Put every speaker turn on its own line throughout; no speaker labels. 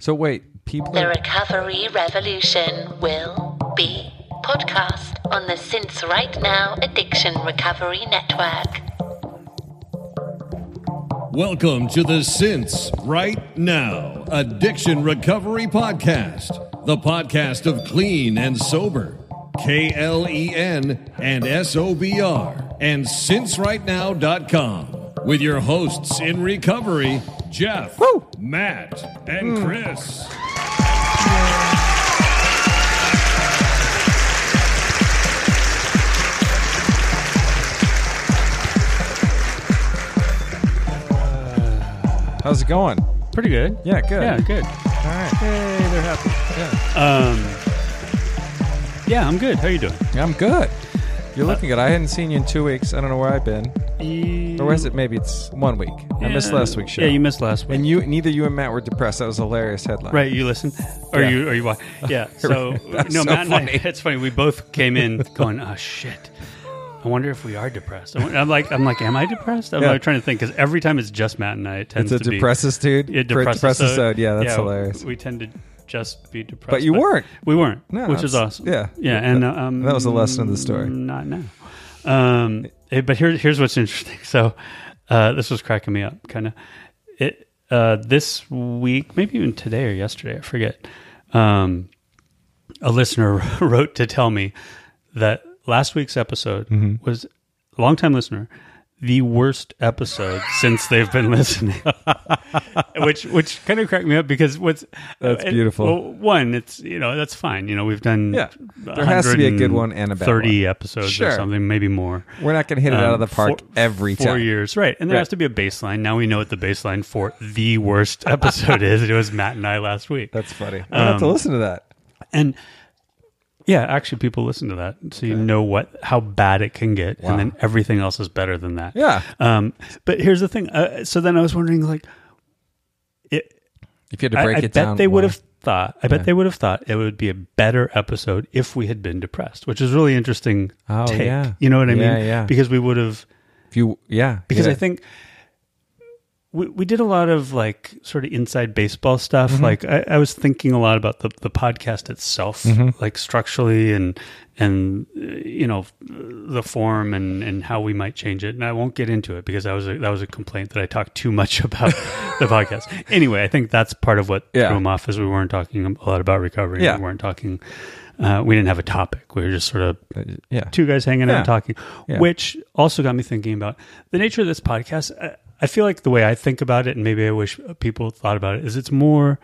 So wait, people.
The Recovery Revolution will be podcast on the Since Right Now Addiction Recovery Network.
Welcome to the Since Right Now Addiction Recovery Podcast, the podcast of clean and sober, K L E N and S O B R, and sincerightnow.com with your hosts in recovery, Jeff,
Woo!
Matt, and hmm. Chris.
Uh, how's it going?
Pretty good.
Yeah, good.
Yeah, good.
All right.
Hey, they're happy.
Yeah.
Um, yeah, I'm good. How you doing?
I'm good. You're uh, looking good. I hadn't seen you in two weeks. I don't know where I've been. Or was it maybe it's one week? I missed last week's show.
Yeah, you missed last week.
And you, neither you and Matt were depressed. That was a hilarious headline.
right, you listened, or
Yeah.
you, or you watched. Yeah. So
That's
no,
so
Matt and. I. It's funny. We both came in going, "Oh shit." I wonder if we are depressed. I'm like, I'm like, am I depressed? I'm
Yeah.
like trying to think because every time it's just Matt and I, it tends
It's a
to be
depressive dude.
Yeah,
for a
depressive
depressive
episode.
Yeah, that's
Yeah,
hilarious.
We tend to just be depressed,
But you weren't.
We weren't,
No,
which is awesome.
yeah.
yeah, and um,
That was the lesson of the story.
Not now. Um, but here, here's what's interesting. So, uh, this was cracking me up, kind of. It uh, this week, maybe even today or yesterday, I forget. Um, a listener wrote to tell me that last week's episode
Mm-hmm.
was a longtime listener. The worst episode since they've been listening, which which kind of cracked me up because what's
That's
uh,
beautiful.
Well, one, it's you know that's fine. You know we've done
Yeah. There has to be a good one and a bad
thirty
one.
episodes
Sure.
or something, maybe more.
We're not going to hit it out of
Um,
the park
four-
every
four
time.
years, right? And there
Right.
has to be a baseline. Now we know what the baseline for the worst episode is. It was Matt and I last week,
That's funny. I have to
Um,
listen to that.
and yeah, actually, people listen to that, so you know what how bad it can get,
Wow.
and then everything else is better than that.
Yeah.
Um, but here's the thing. Uh, so then I was wondering, like, it,
If you had to
I,
break
I
it
bet
down,
they would have thought. I bet they would have thought it would be a better episode if we had been depressed, which is really interesting.
Oh,
take.
yeah.
you know what I
Yeah,
mean?
yeah.
Because we would have.
If you, yeah.
because
yeah.
I think we we did a lot of like sort of inside baseball stuff.
Mm-hmm.
Like I, I was thinking a lot about the the podcast itself,
Mm-hmm.
like structurally and and uh, you know the form and and how we might change it. And I won't get into it because that was a, that was a complaint that I talked too much about the podcast. Anyway, I think that's part of what
Yeah.
threw him off is we weren't talking a lot about recovery.
Yeah.
we weren't talking. Uh, we didn't have a topic. We were just sort of
Uh, yeah.
two guys hanging
Yeah.
out talking,
Yeah.
which also got me thinking about the nature of this podcast. I, I feel like the way I think about it, and maybe I wish people thought about it, is it's more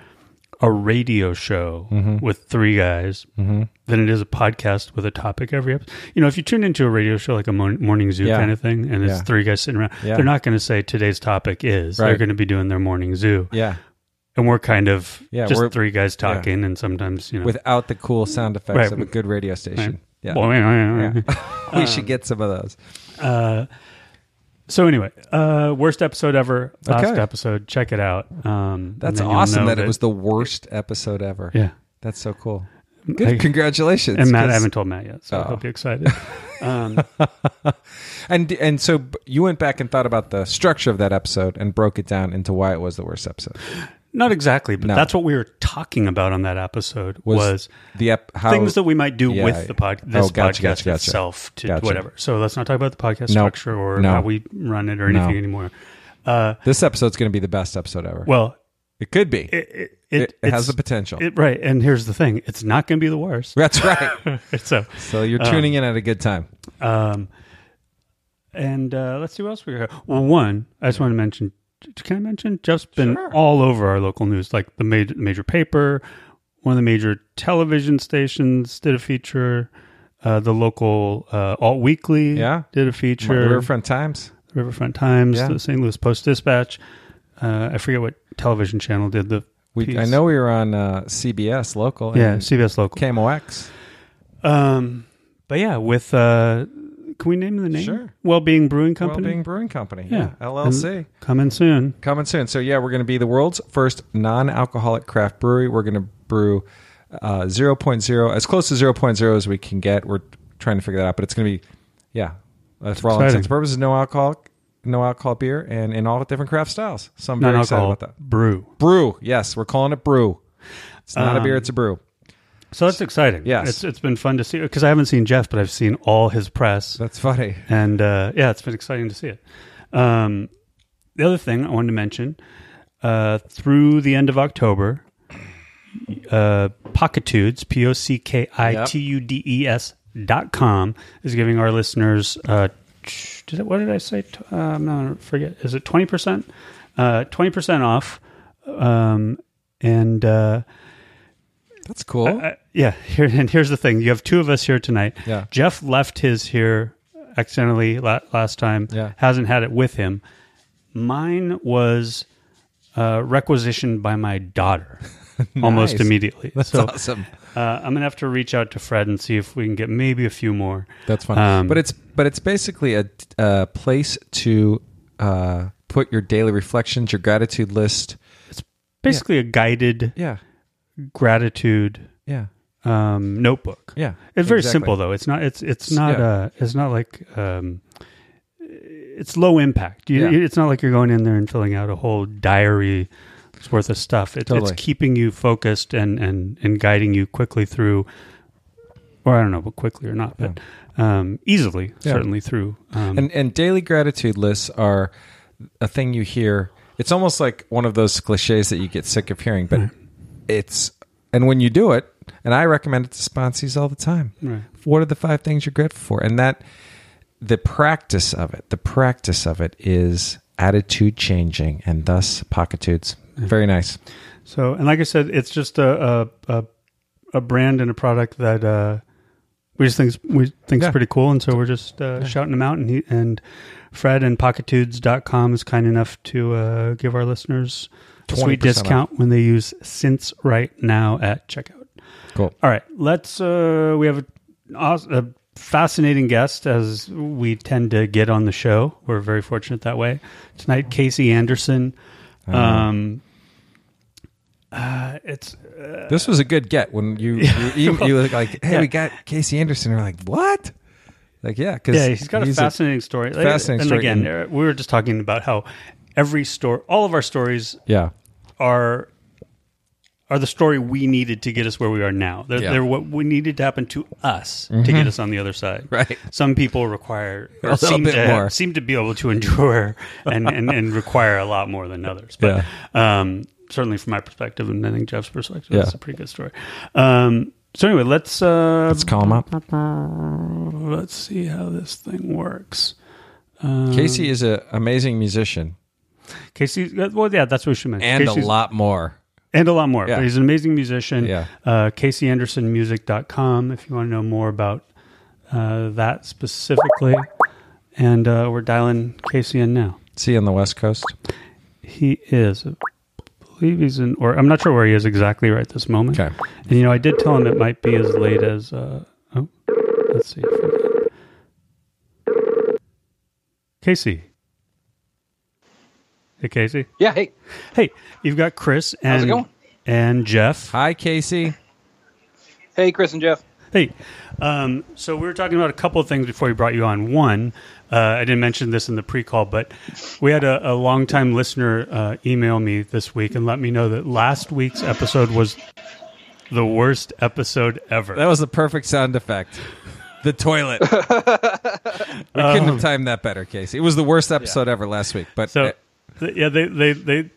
a radio show
Mm-hmm.
with three guys than it is a podcast with a topic every episode. You know, if you tune into a radio show like a morning zoo
Yeah.
kind of thing, and it's
Yeah.
three guys sitting around,
Yeah.
they're not going to say today's topic is. They're going to be doing their morning zoo,
Yeah.
and we're kind of
Yeah,
just three guys talking, and sometimes you know.
Without the cool sound effects
Right.
of a good radio station. Yeah.
Well,
Yeah. we
Um,
should get some of those.
Uh, so anyway, uh, worst episode ever. Last
Okay.
episode. Check it out. Um,
That's awesome
know
that, it was the worst episode ever.
yeah.
That's so cool. Good.
I-
Congratulations.
and Matt, I haven't told Matt yet, so I
Oh.
hope you're excited. um,
And and so you went back and thought about the structure of that episode and broke it down into why it was the worst episode.
Not exactly, but
No.
that's what we were talking about on that episode was,
the ep- how
things that we might do
Yeah.
with the pod, this
Oh, gotcha,
podcast
gotcha, gotcha.
itself to
Gotcha.
whatever. So let's not talk about the podcast structure or
No.
how we run it or anything anymore. Uh,
this episode's going to be the best episode ever.
well,
it could be.
it, it,
It,
it,
has
it's-
the potential.
it- right. And here's the thing: it's not going to be the worst.
That's right.
so
So you're tuning in at a good time.
Um, and uh, let's see what else we got. Well, one, I just want to mention. Can I mention Jeff's been
Sure.
all over our local news, like the major major paper, one of the major television stations did a feature. Uh, the local uh, Alt Weekly
Yeah.
did a
The
feature.
Riverfront Times.
Riverfront Times,
Yeah.
the St. Louis Post Dispatch. Uh, I forget what television channel did the.
We,
piece.
I know we were on uh, CBS local.
Yeah, CBS local.
KMOX.
Um, but yeah, with uh, can we name the name?
Sure.
Wellbeing Brewing Company.
Wellbeing Brewing Company.
Yeah.
Yeah. LLC.
Coming soon.
Coming soon. So yeah, we're going to be the world's first non-alcoholic craft brewery. We're going to brew uh, 0.0 as close to 0.0 as we can get. We're trying to figure that out, but it's going to be yeah, uh, for all
exciting.
intents and purposes, no alcohol, no alcohol beer, and in all different craft styles. So I'm very excited about that.
brew.
Brew, yes, we're calling it brew. It's not a beer;
Um,
it's a brew.
So that's exciting.
Yes.
it's it's been fun to see because I haven't seen Jeff, but I've seen all his press,
That's funny.
and uh, yeah, it's been exciting to see it. Um, the other thing I wanted to mention uh, through the end of October, uh, Pockitudes, P O C K I T U D E S dot com is giving our listeners. Uh, did it, what did I say? Uh, I'm not forget. Is it twenty percent? Twenty percent off. Um, and uh,
That's cool.
uh, yeah, here and here's the thing: you have two of us here tonight.
Yeah.
Jeff left his here accidentally la- last time.
Yeah.
hasn't had it with him. Mine was uh, requisitioned by my daughter almost immediately.
That's
so
awesome.
uh, I'm gonna have to reach out to Fred and see if we can get maybe a few more.
That's fine.
Um,
but it's but it's basically a, a place to uh, put your daily reflections, your gratitude list.
It's basically, a guided
Yeah,
gratitude
yeah,
um, notebook.
yeah.
It's very
exactly.
simple though. It's not. It's it's not.
Yeah.
Uh, it's not like. Um, it's low impact. You,
Yeah.
It's not like you're going in there and filling out a whole diary worth of stuff. It,
Totally.
It's keeping you focused and, and and guiding you quickly through, or I don't know, but quickly or not, but um, easily
Yeah.
certainly through. Um,
And and daily gratitude lists are a thing you hear. It's almost like one of those cliches that you get sick of hearing, but it's and when you do it, and I recommend it to sponsees all the time.
Right.
What are the five things you're grateful for? And that the practice of it, the practice of it is attitude changing, and thus pockitudes. Very nice.
So, and like I said, it's just a a, a, a brand and a product that uh, we just think we think
Yeah.
pretty cool, and so we're just uh, shouting them out. And he, and Fred and Pockitudes.com is kind enough to uh, give our listeners sweet
20%
discount when they use Since right now at checkout.
Cool.
All right, let's. Uh, we have a, a fascinating guest as we tend to get on the show. We're very fortunate that way. Tonight, Casey Anderson. Um, uh, it's
This was a good get when you you, you, you were like, "Hey,
Yeah.
we got Casey Anderson." We're like, "What?" Like, yeah, because
yeah, he's got a fascinating story.
Fascinating
and
story.
again,
And-
uh, we were just talking about how every story, all of our stories
yeah,
are are the story we needed to get us where we are now. They're,
Yeah.
they're what we needed to happen to us to get us on the other side.
Mm-hmm. Right.
Some people require
A
or
little
seem
bit
to
more.
seem to be able to endure and, and, and require a lot more than others. But um, certainly from my perspective, and I think Jeff's perspective,
Yeah.
it's a pretty good story. Um, so anyway, let's uh,
let's call him up.
let's see how this thing works. Um,
Casey is an amazing musician
Casey, well, yeah, that's what we should mention.
and
Casey's-
a lot more.
and a lot more.
Yeah.
But he's an amazing musician.
Yeah.
Uh, CaseyAndersonMusic.com if you want to know more about uh, that specifically. And uh, we're dialing Casey in now.
See you on the West Coast.
He is, I believe he's in, or I'm not sure where he is exactly right this moment.
Okay.
And you know, I did tell him it might be as late as. Uh, oh, let's see. If we got... Casey. Hey, Casey.
Yeah, hey.
Hey, you've got Chris and
How's it going?
and Jeff.
Hi, Casey.
Hey, Chris and Jeff.
Hey, um, so we were talking about a couple of things before we brought you on. One, uh, I didn't mention this in the pre-call, but we had a, a longtime listener uh, email me this week and let me know that last week's episode was the worst episode ever.
That was the perfect sound effect. The toilet. we couldn't have timed that better, Casey. It was the worst episode ever last week, but
So,
uh,
th- yeah, they they they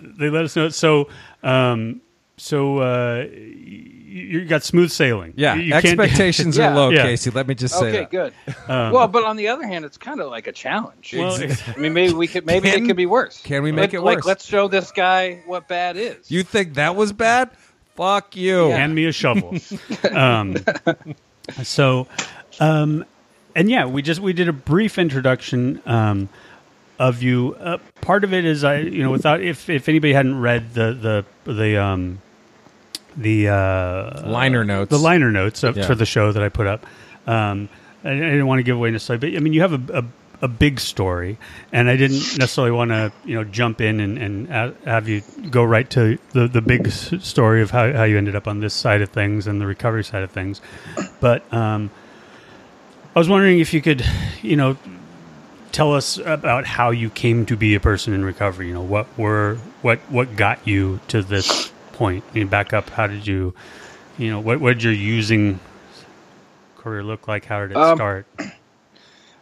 they let us know. So, um, so uh, you, you got smooth sailing.
yeah,
You- you can't-
expectations
Yeah.
are low,
Yeah.
Casey. Let me just say
Okay,
that.
good. well, but on the other hand, it's kind of like a challenge.
Well,
I mean, maybe we could. Maybe
Can-
it could be worse.
can we make
Like-
it
like,
worse?
let's show this guy what bad is.
You think that was bad? Fuck you.
hand me a shovel. um, so, um, and yeah, we just we did a brief introduction um, of you. Uh, part of it is I, you know, without if if anybody hadn't read the the the um, the uh,
Liner notes.
the liner notes of,
Yeah.
for the show that I put up. Um, I, I didn't want to give away necessarily, but I mean, you have a, a, a big story, and I didn't necessarily want to, you know, jump in and, and ha- have you go right to the, the big s- story of how, how you ended up on this side of things and the recovery side of things. But um, I was wondering if you could, you know, tell us about how you came to be a person in recovery. You know, what were what what got you to this point? You back up. How did you, you know, what what did your using career look like? How did it
Um,
start?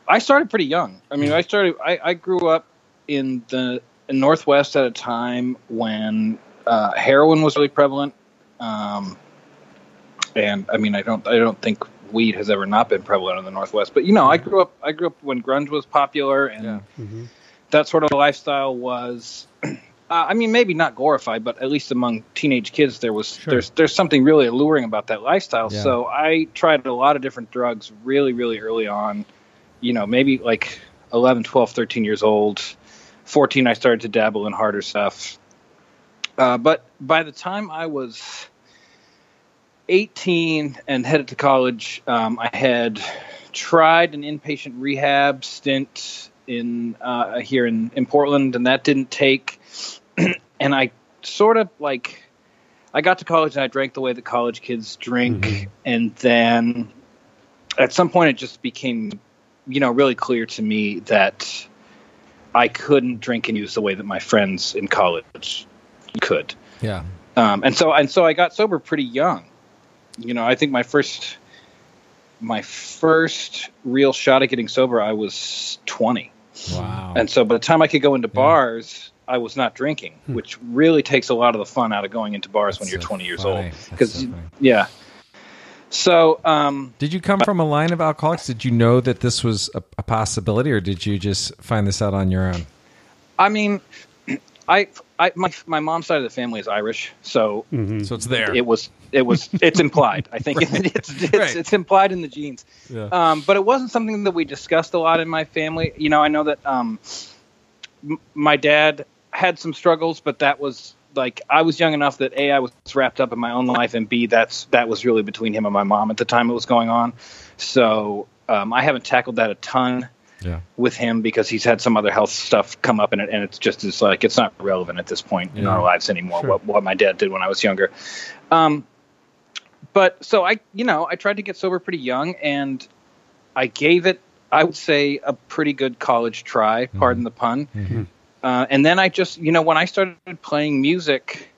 I started pretty young. I mean, I started. I, I grew up in the in Northwest at a time when uh, heroin was really prevalent, um, and I mean, I don't. I don't think weed has ever not been prevalent in the Northwest. But you know, I grew up. I grew up when grunge was popular, and
Yeah.
that sort of lifestyle was. Uh, I mean, maybe not glorified, but at least among teenage kids, there was
Sure.
there's there's something really alluring about that lifestyle.
Yeah.
So I tried a lot of different drugs really, really early on. You know, maybe like 11, 12, 13 years old. 14, I started to dabble in harder stuff. Uh, but by the time I was 18 and headed to college, um, I had tried an inpatient rehab stint in uh, here in, in Portland, and that didn't take. and I sort of like, I got to college and I drank the way that college kids drink, and then at some point it just became, you know, really clear to me that I couldn't drink and use the way that my friends in college could.
Yeah.
Um, and so and so I got sober pretty young. You know, I think my first my first real shot at getting sober, I was twenty,
Wow.
and so by the time I could go into bars, I was not drinking, which really takes a lot of the fun out of going into bars when you're
so
20 years
funny.
old. Because
so
yeah, so um,
Did you come from a line of alcoholics? Did you know that this was a, a possibility, or did you just find this out on your own?
I mean, I I my my mom's side of the family is Irish, so
So it's there.
it was it was it's implied. I think it's it's,
Right.
it's implied in the genes.
Yeah.
Um, but it wasn't something that we discussed a lot in my family. You know, I know that um, m- my dad had some struggles, but that was like I was young enough that a I was wrapped up in my own life, and b that's that was really between him and my mom at the time it was going on. So um, I haven't tackled that a ton
yeah.
with him because he's had some other health stuff come up in it, and it's just it's like it's not relevant at this point in our lives anymore.
Sure.
What what my dad did when I was younger. Um, but so I, you know, I tried to get sober pretty young, and I gave it, I would say, a pretty good college try. Pardon the pun. Uh, and then I just, you know, when I started playing music,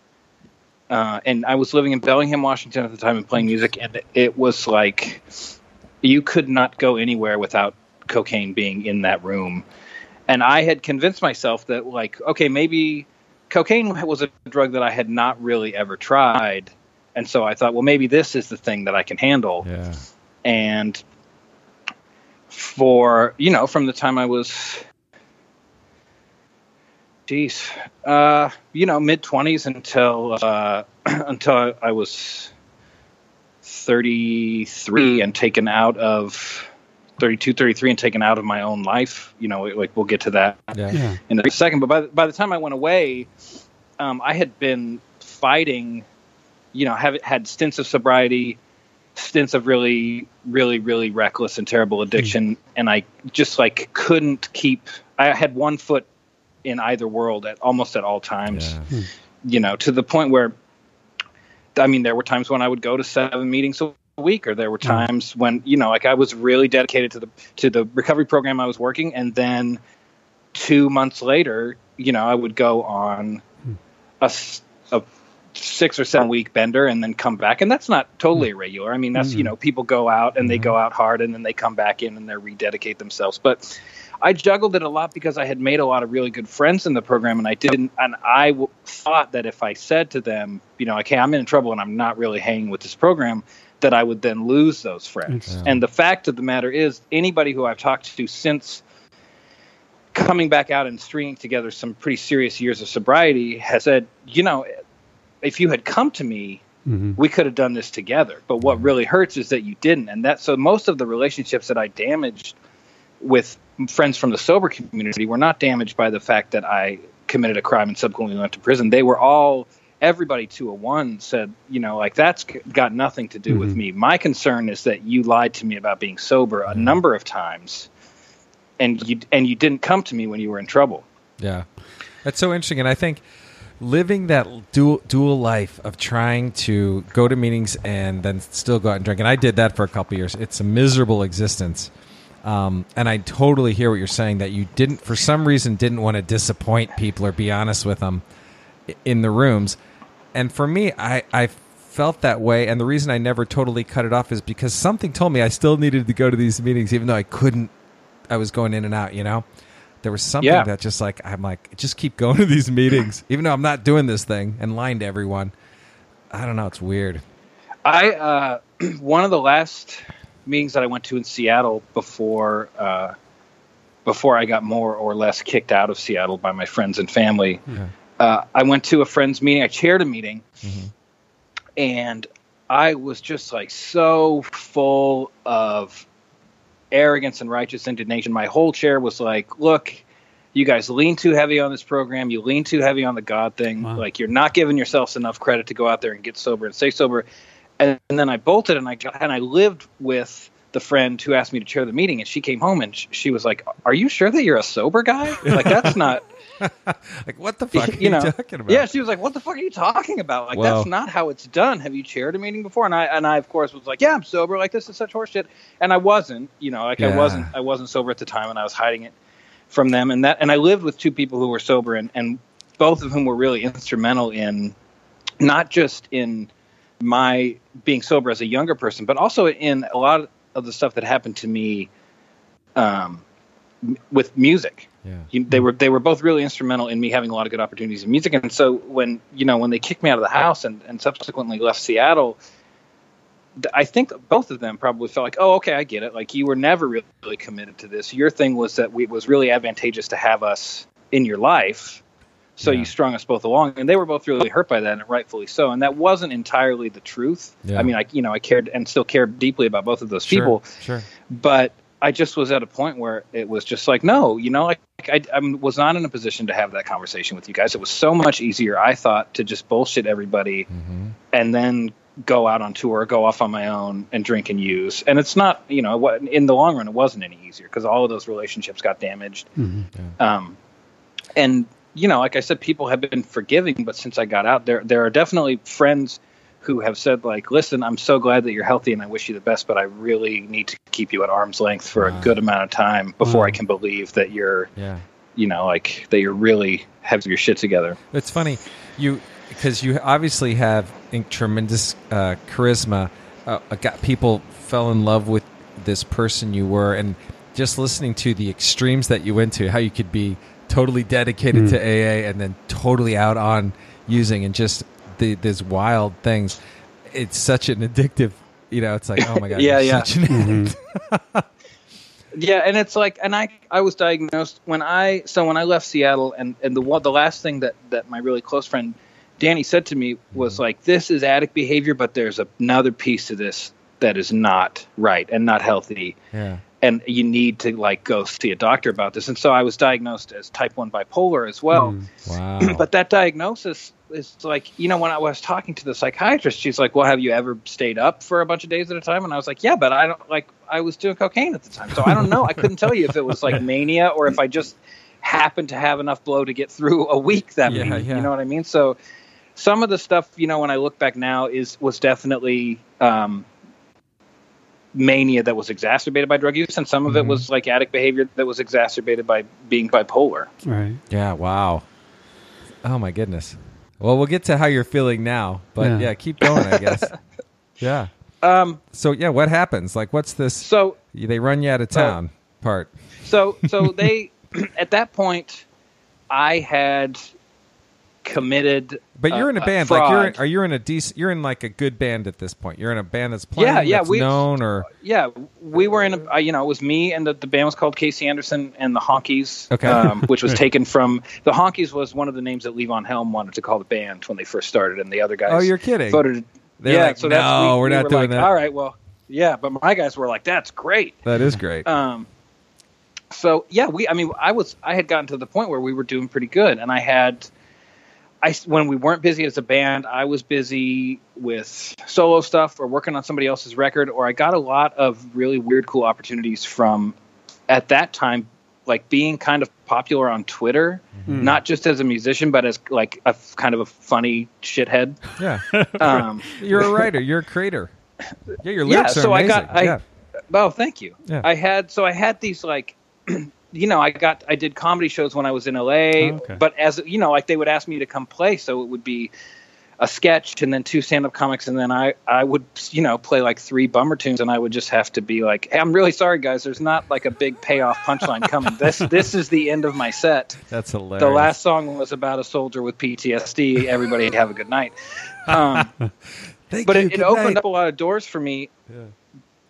uh, and I was living in Bellingham, Washington at the time, and playing music, and it was like you could not go anywhere without cocaine being in that room. And I had convinced myself that, like, okay, maybe cocaine was a drug that I had not really ever tried. And so I thought, well, maybe this is the thing that I can handle.
Yeah.
And for, you know, from the time I was, geez, uh, you know, mid 20s until, uh, until I was 33 and taken out of 32, 33 and taken out of my own life. You know, like we'll get to that
Yeah.
Yeah.
in a second. But by the, by the time I went away, um, I had been fighting. You know, have had stints of sobriety, stints of really, really, really reckless and terrible hmm. addiction, and I just like couldn't keep. I had one foot in either world at almost at all times.
Yeah. Hmm.
You know, to the point where, I mean, there were times when I would go to seven meetings a week, or there were hmm. times when you know, like I was really dedicated to the to the recovery program I was working, and then two months later, you know, I would go on a, s- a six or seven week bender and then come back. And that's not totally mm. irregular. I mean, that's, you mm-hmm. know, people go out and they mm-hmm. go out hard and then they come back in and they rededicate themselves. But I juggled it a lot because I had made a lot of really good friends in the program and I didn't, and I w- thought that if I said to them, you know, okay, I'm in trouble and I'm not really hanging with this program, that I would then lose those friends.
Yeah.
And the fact of the matter is, anybody who I've talked to since coming back out and stringing together some pretty serious years of sobriety has said, you know, if you had come to me,
Mhm.
we could have done this together. But what really hurts is that you didn't. And that so most of the relationships that I damaged with friends from the sober community were not damaged by the fact that I committed a crime and subsequently went to prison. They were all everybody to a one said, you know, like that's got nothing to do with me. My concern is that you lied to me about being sober a number of times and you and you didn't come to me when you were in trouble.
Yeah, that's so interesting, and I think living that dual dual life of trying to go to meetings and then still go out and drink, and I did that for a couple years. It's a miserable existence, um, and I totally hear what you're saying that you didn't, for some reason, didn't want to disappoint people or be honest with them in the rooms. and for me, I I felt that way, and the reason I never totally cut it off is because something told me I still needed to go to these meetings, even though I couldn't. I was going in and out, you know. There was something
Yeah.
that just like I'm like just keep going to these meetings, even though I'm not doing this thing and lying to everyone. I don't know. It's weird.
I uh, one of the last meetings that I went to in Seattle before uh, before I got more or less kicked out of Seattle by my friends and family. Uh, I went to a friend's meeting. I chaired a meeting, and I was just like so full of arrogance and righteous indignation. My whole chair was like, "Look." You guys lean too heavy on this program. You lean too heavy on the God thing.
Wow.
Like you're not giving yourselves enough credit to go out there and get sober and stay sober and, and then I bolted and I got, and I lived with the friend who asked me to chair the meeting, and she came home and sh- she was like, "Are you sure that you're a sober guy? Like that's not,
Like what the fuck are
you
you,
know."
talking about?
Yeah, she was like, "What the fuck are you talking about? Like
Well-
that's not how it's done. Have you chaired a meeting before?" And I and I of course was like, "Yeah, I'm sober. Like this is such horseshit." And I wasn't, you know, like
Yeah.
I wasn't, I wasn't sober at the time, and I was hiding it from them. And that, and I lived with two people who were sober, and and both of whom were really instrumental in not just in my being sober as a younger person, but also in a lot of the stuff that happened to me um, with music.
Yeah.
You, they were they were both really instrumental in me having a lot of good opportunities in music. And so when you know when they kicked me out of the house and, and subsequently left Seattle, I think both of them probably felt like, oh, okay, I get it. Like you were never really, really committed to this. Your thing was that we, it was really advantageous to have us in your life. So
Yeah.
you strung us both along, and they were both really hurt by that, and rightfully so. And that wasn't entirely the truth.
Yeah.
I mean, I you know I cared and still care deeply about both of those
Sure,
people,
Sure.
but I just was at a point where it was just like, no, you know, like I, I was not in a position to have that conversation with you guys. It was so much easier, I thought, to just bullshit everybody
Mm-hmm.
and then go out on tour, go off on my own, and drink and use. And it's not, you know, what in the long run, it wasn't any easier because all of those relationships got damaged. Um, and you know, like I said, people have been forgiving, but since I got out, there there are definitely friends who have said like, "Listen, I'm so glad that you're healthy, and I wish you the best, but I really need to keep you at arm's length for
Wow.
a good amount of time before
Wow.
I can believe that you're,
Yeah.
you know, like that you're really have your shit together."
It's funny, you because you obviously have in- tremendous uh, charisma. Uh, got people fell in love with this person you were, and just listening to the extremes that you went to, how you could be totally dedicated to AA and then totally out on using, and just the these wild things. It's such an addictive. You know, it's like, oh my god,
Yeah, yeah.
such an addict.
Yeah, and it's like, and I I was diagnosed when I so when I left Seattle, and and the one the last thing that that my really close friend Danny said to me was
Mm-hmm.
like, this is addict behavior, but there's another piece to this that is not right and not healthy,
Yeah.
And you need to like go see a doctor about this. And so I was diagnosed as type one bipolar as well.
Wow.
But that diagnosis is like, you know, when I was talking to the psychiatrist, she's like, "Well, have you ever stayed up for a bunch of days at a time?" And I was like, "Yeah, but I don't like I was doing cocaine at the time, so I don't know. I couldn't tell you if it was like mania or if I just happened to have enough blow to get through a week that
Yeah,
week.
yeah.
You know what I mean? So some of the stuff, you know, when I look back now, is was definitely um, mania that was exacerbated by drug use, and some of it was like addict behavior that was exacerbated by being bipolar.
Right.
Yeah, wow. Oh my goodness. Well, we'll get to how you're feeling now, but yeah,
Yeah.
keep going, I guess. yeah.
Um,
So yeah, what happens? Like, what's this?
so
They run you out of town part.
So so they at that point I had committed
But you're in a
uh,
band. Like you're,
fraud.
are you in a decent? You're in like a good band at this point. You're in a band that's playing.
Yeah, yeah,
That's
we-
known or
yeah, we were in a uh, you know, it was me and the, the band was called Casey Anderson and the Honkies,
Okay.
um, which was taken from the Honkies was one of the names that Levon Helm wanted to call the band when they first started, and the other guys.
Oh, you're kidding.
Voted.
They're
yeah,
like,
so that's
"No,
we,
we're
we
not doing
like,
that."
All right, well, yeah, but my guys were like, that's great.
that is great.
Um, so yeah, we. I mean, I was. I had gotten to the point where we were doing pretty good, and I had. I when we weren't busy as a band, I was busy with solo stuff or working on somebody else's record, or I got a lot of really weird, cool opportunities from, at that time, like being kind of popular on Twitter, not just as a musician, but as like a kind of a funny shithead.
yeah,
Um,
you're a writer. You're a creator. Yeah, your
yeah,
lyrics are
so I got I
yeah.
oh thank you.
Yeah.
I had so I had these like you know, I got I did comedy shows when I was in LA,
Oh, okay.
but as you know, like they would ask me to come play, so it would be a sketch and then two stand-up comics and then I I would you know play like three bummer tunes and I would just have to be like hey, I'm really sorry guys. There's not like a big payoff punchline coming. This this is the end of my set.
That's hilarious.
the last song was about a soldier with PTSD everybody have a good night. Um,
Thank
but
you,
it, it opened
night.
up a lot of doors for me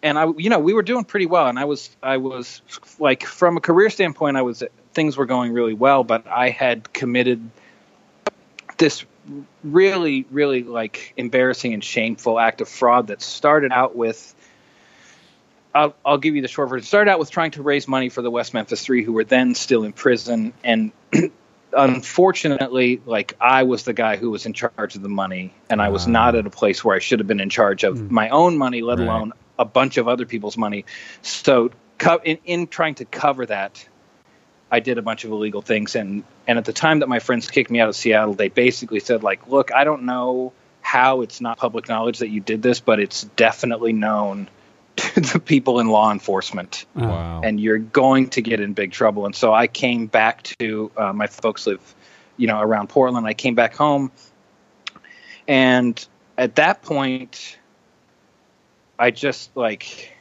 and I you know we were doing pretty well and I was I was like from a career standpoint I was things were going really well but I had committed this really really like embarrassing and shameful act of fraud that started out with I'll, I'll give you the short version. It started out with trying to raise money for the West Memphis Three, who were then still in prison, and unfortunately, like I was the guy who was in charge of the money, and I was ah. not at a place where I should have been in charge of hmm. my own money, let
Right.
alone a bunch of other people's money. So, co- in, in trying to cover that, I did a bunch of illegal things, and and at the time that my friends kicked me out of Seattle, they basically said like, "Look, I don't know how it's not public knowledge that you did this, but it's definitely known to the people in law enforcement."
Wow.
and you're going to get in big trouble. And so I came back to uh, my folks live, you know, around Portland. I came back home, and at that point, I just like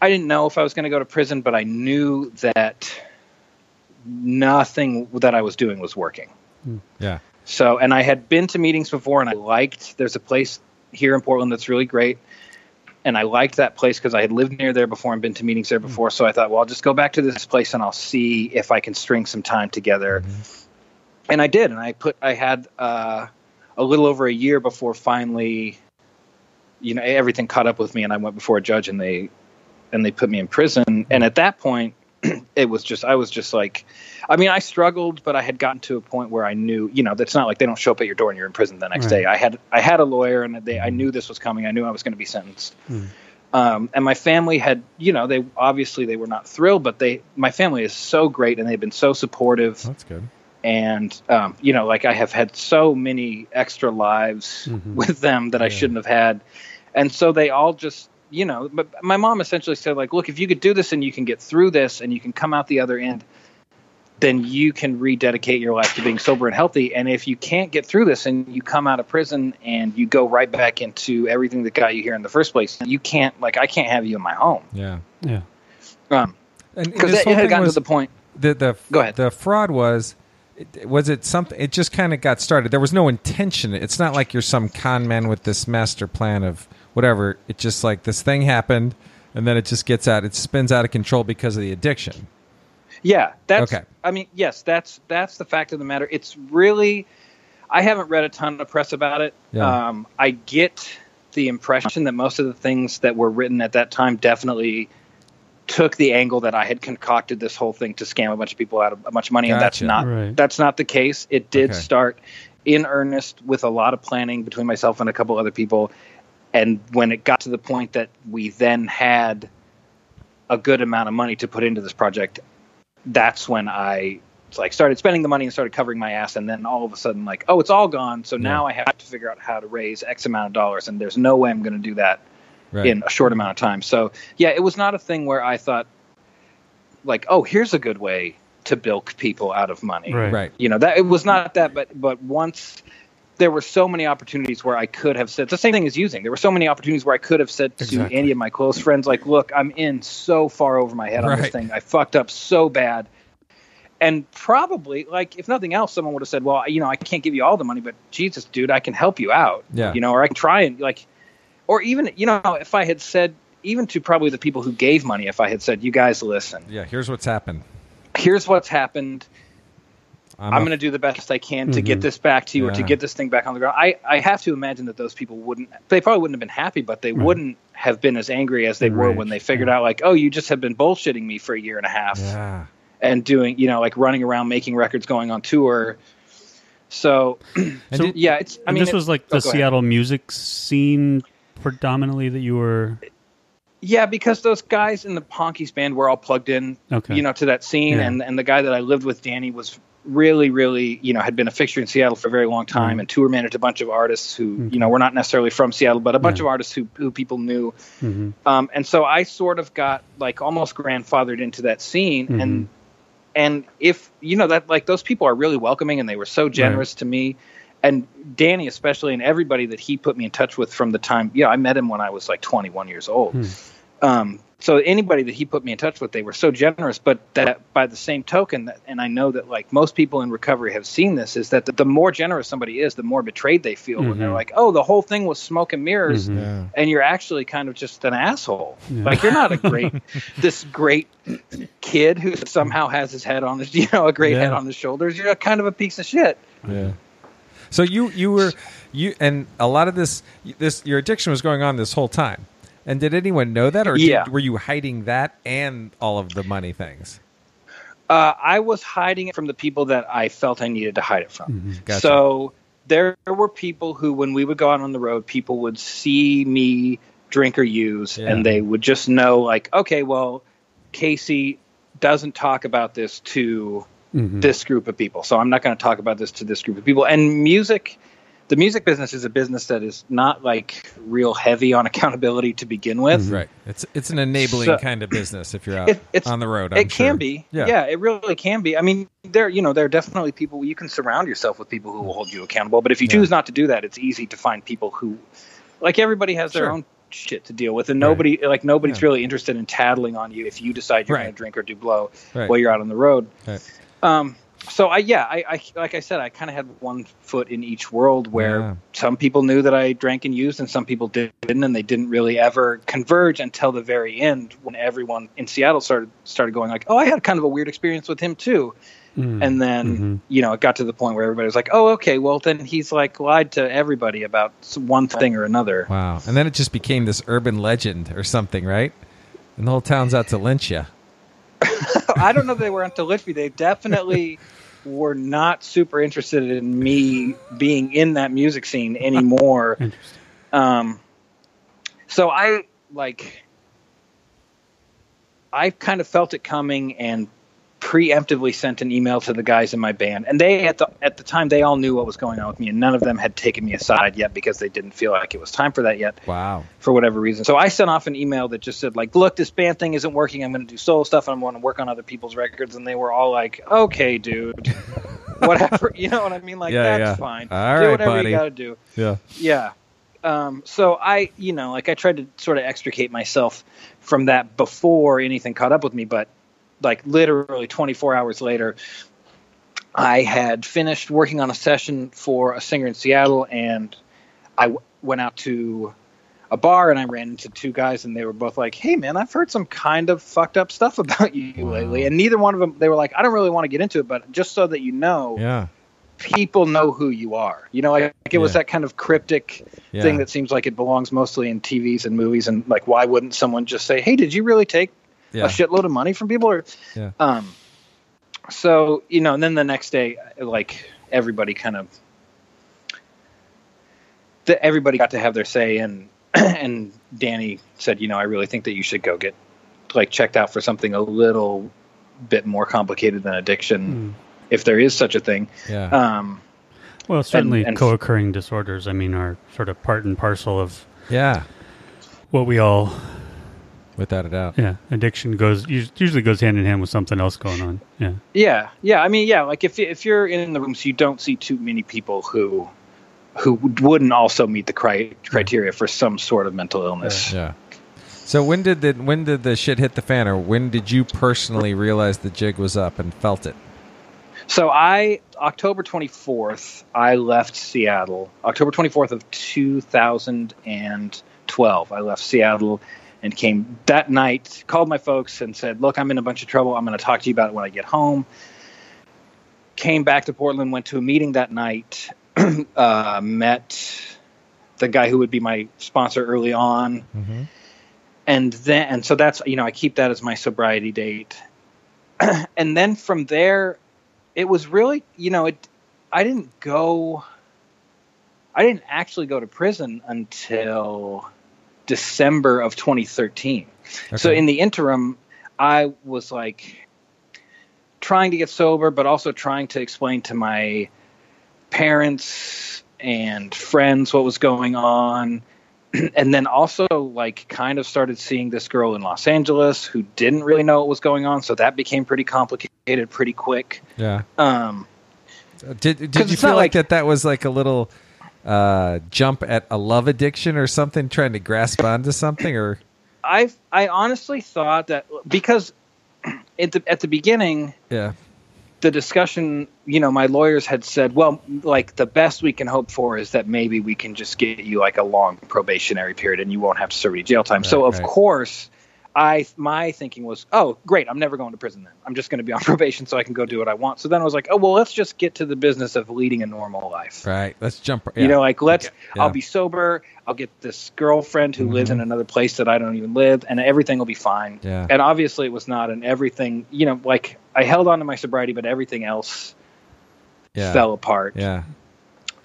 I didn't know if I was going to go to prison, but I knew that nothing that I was doing was working. Hmm.
yeah.
So, and I had been to meetings before, and I liked. There's a place here in Portland that's really great, and I liked that place because I had lived near there before and been to meetings there hmm. before. So I thought, well, I'll just go back to this place and I'll see if I can string some time together. Mm-hmm. And I did, and I put. I had uh, a little over a year before finally, you know, everything caught up with me, and I went before a judge, and they and they put me in prison. And at that point, it was just I was just like, I mean, I struggled, but I had gotten to a point where I knew, you know, that's not like they don't show up at your door and you're in prison the next
Right.
day. I had I had a lawyer, and they I knew this was coming. I knew I was going to be sentenced. Um, and my family had, you know, they obviously they were not thrilled, but they my family is so great and they've been so supportive
That's good.
and um, you know like i have had so many extra lives with them that i shouldn't have had and so they all just you know but my mom essentially said like look if you could do this and you can get through this and you can come out the other end then you can rededicate your life to being sober and healthy and if you can't get through this and you come out of prison and you go right back into everything that got you here in the first place you can't like i can't have you in my home
Yeah.
Yeah.
um
And
because it had gotten
was-
to the point
the the
Go ahead.
the fraud was was it something it just kind of got started there was no intention it's not like you're some con man with this master plan of whatever it just like this thing happened and then it just gets out it spins out of control because of the addiction
Yeah, that's.
Okay.
I mean, yes, that's that's the fact of the matter. It's really. I haven't read a ton of press about it.
Yeah.
Um, I get the impression that most of the things that were written at that time definitely took the angle that I had concocted this whole thing to scam a bunch of people out of a bunch of money, and that's not
Right.
that's not the case. It did
Okay.
start in earnest with a lot of planning between myself and a couple other people, and when it got to the point that we then had a good amount of money to put into this project, that's when I like started spending the money and started covering my ass, and then all of a sudden, like, oh, it's all gone. So now I have to figure out how to raise X amount of dollars, and there's no way I'm going to do that
right
in a short amount of time. So yeah, it was not a thing where I thought, like, oh, here's a good way to bilk people out of money.
Right.
right
You know that it was not that, but but once there were so many opportunities where I could have said the same thing as using. There were so many opportunities where I could have said to
Exactly.
any of my close friends, like, "Look, I'm in so far over my head on this thing. I fucked up so bad." And probably, like, if nothing else, someone would have said, "Well, you know, I can't give you all the money, but Jesus, dude, I can help you out."
Yeah.
You know, or I can try and like, or even, you know, if I had said, even to probably the people who gave money, if I had said, "You guys, listen,
yeah here's what's happened
here's what's happened." I'm
a-
going to do the best I can to
Mhm.
get this back to you or to get this thing back on the ground. I, I have to imagine that those people wouldn't, they probably wouldn't have been happy, but they wouldn't have been as angry as they were when they figured out, like, oh, you just have been bullshitting me for a year and a half
yeah
and doing, you know, like running around making records, going on tour. So, so yeah, it's, I mean,
this
it-
was like
oh,
the
ahead.
Seattle music scene predominantly that you were.
Yeah, because those guys in the Honkies band were all plugged in,
Okay.
you know, to that scene,
Yeah.
and and the guy that I lived with, Danny, was really, really, you know, had been a fixture in Seattle for a very long time,
Mm.
and tour managed a bunch of artists who, you know, were not necessarily from Seattle, but a bunch
Yeah.
of artists who who people knew,
hmm
um, and so I sort of got like almost grandfathered into that scene, and and if you know that like those people are really welcoming, and they were so generous to me. and Danny especially, and everybody that he put me in touch with from the time. Yeah, I met him when I was like 21 years old. Um, so anybody that he put me in touch with, they were so generous. But that by the same token, that, and I know that like most people in recovery have seen this, is that the, the more generous somebody is, the more betrayed they feel when they're like, "Oh, the whole thing was smoke and mirrors,"
Yeah.
and you're actually kind of just an asshole. Like you're not a great, this great kid who somehow has his head on his, you know, a great
Yeah.
head on his shoulders. You're a kind of a piece of shit.
Yeah. So you you were you and a lot of this this your addiction was going on this whole time. And did anyone know that, or
Yeah.
did, were you hiding that and all of the money things?
Uh, I was hiding it from the people that I felt I needed to hide it from.
Mm-hmm. Gotcha.
So there were people who, when we would go out on the road, people would see me drink or use,
Yeah.
and they would just know, like, okay, well, Casey doesn't talk about this to
Mm-hmm.
this group of people, so I'm not going to talk about this to this group of people. And music, the music business is a business that is not like real heavy on accountability to begin with.
Right. It's it's an enabling
So-
kind of business if you're out
It- it's-
on the road.
it
I'm
can
sure.
be.
Yeah.
Yeah. it really can be. I mean, there, you know, there are definitely people you can surround yourself with people who will hold you accountable. But if you
Yeah.
choose not to do that, it's easy to find people who, like, everybody has their
Sure.
own shit to deal with, and nobody, like, nobody's
Yeah.
really interested in tattling on you if you decide you're
Right.
going to drink or do blow
Right.
while you're out on the road.
Right.
Um, so I, yeah, I, I, like I said, I kind of had one foot in each world where
Yeah.
some people knew that I drank and used, and some people didn't, and they didn't really ever converge until the very end when everyone in Seattle started started going like, "Oh, I had kind of a weird experience with him too," mm. and then mm-hmm. you know it got to the point where everybody was like, "Oh, okay, well then he's like lied to everybody about one thing or another."
Wow. And then it just became this urban legend or something, right? And the whole town's out to lynch you.
I don't know if they were into Litchby. They definitely were not super interested in me being in that music scene anymore.
Interesting.
Um, so I like, I kind of felt it coming and preemptively sent an email to the guys in my band, and they at the at the time they all knew what was going on with me, and none of them had taken me aside yet because they didn't feel like it was time for that yet
Wow.
for whatever reason. So I sent off an email that just said like, "Look, this band thing isn't working. I'm going to do solo stuff. and I'm going to work on other people's records." And they were all like, "Okay, dude, whatever." You know what I mean? Like
Yeah,
that's
yeah.
fine.
All
do
right,
whatever
buddy.
you got to do.
Yeah.
Yeah. Um, so I, you know, like I tried to sort of extricate myself from that before anything caught up with me, but like literally 24 hours later, I had finished working on a session for a singer in Seattle, and I w- went out to a bar and I ran into two guys, and they were both like, "Hey, man, I've heard some kind of fucked up stuff about you lately." And neither one of them, they were like, "I don't really want to get into it, but just so that you know,
Yeah.
people know who you are." You know, like, it was that kind of cryptic
Yeah.
thing that seems like it belongs mostly in TVs and movies, and like, why wouldn't someone just say, "Hey, did you really take
Yeah.
a shitload of money from people?" Or,
Yeah.
um, so you know, and then the next day, like everybody kind of, the, everybody got to have their say, and and Danny said, you know, I really think that you should go get like checked out for something a little bit more complicated than addiction, if there is such a thing.
Yeah.
Um,
Well, certainly
and-
co-occurring disorders. I mean, are sort of part and parcel of
yeah.
what we all.
Without a doubt.
Yeah, addiction goes usually goes hand in hand with something else going on. Yeah.
Yeah, yeah. I mean, yeah. Like if if you're in the rooms, you don't see too many people who who wouldn't also meet the cri- criteria for some sort of mental illness.
Yeah. So when did the when did the shit hit the fan, or when did you personally realize the jig was up and felt it?
So I October 24th, I left Seattle. October 24th of 2012, I left Seattle and came that night. Called my folks and said, "Look, I'm in a bunch of trouble. I'm going to talk to you about it when I get home." Came back to Portland. Went to a meeting that night. uh, met the guy who would be my sponsor early on, and then and so that's you know I keep that as my sobriety date. and then from there it was really you know it i didn't go i didn't actually go to prison until december of 2013 so in the interim i was like trying to get sober but also trying to explain to my parents and friends what was going on. And then also like kind of started seeing this girl in Los Angeles who didn't really know what was going on so that became pretty complicated pretty quick.
Yeah.
um
Did did
'Cause
you feel like,
like-
that that was like a little uh, jump at a love addiction or something, trying to grasp onto something, or
I I honestly thought that because at the at the beginning
yeah,
the discussion, you know, my lawyers had said, well, like the best we can hope for is that maybe we can just get you like a long probationary period and you won't have to serve any jail time. so of
right.
course, I my thinking was, oh, great, I'm never going to prison then. I'm just going to be on probation so I can go do what I want. So then I was like, oh, well, let's just get to the business of leading a normal life.
right. Let's jump.
You know, like let's.
Yeah. Mm-hmm.
I'll be sober. I'll get this girlfriend who lives in another place that I don't even live, and everything will be fine.
Yeah.
And obviously, it was not, and everything. You know, like I held on to my sobriety, but everything else
yeah,
fell apart
yeah,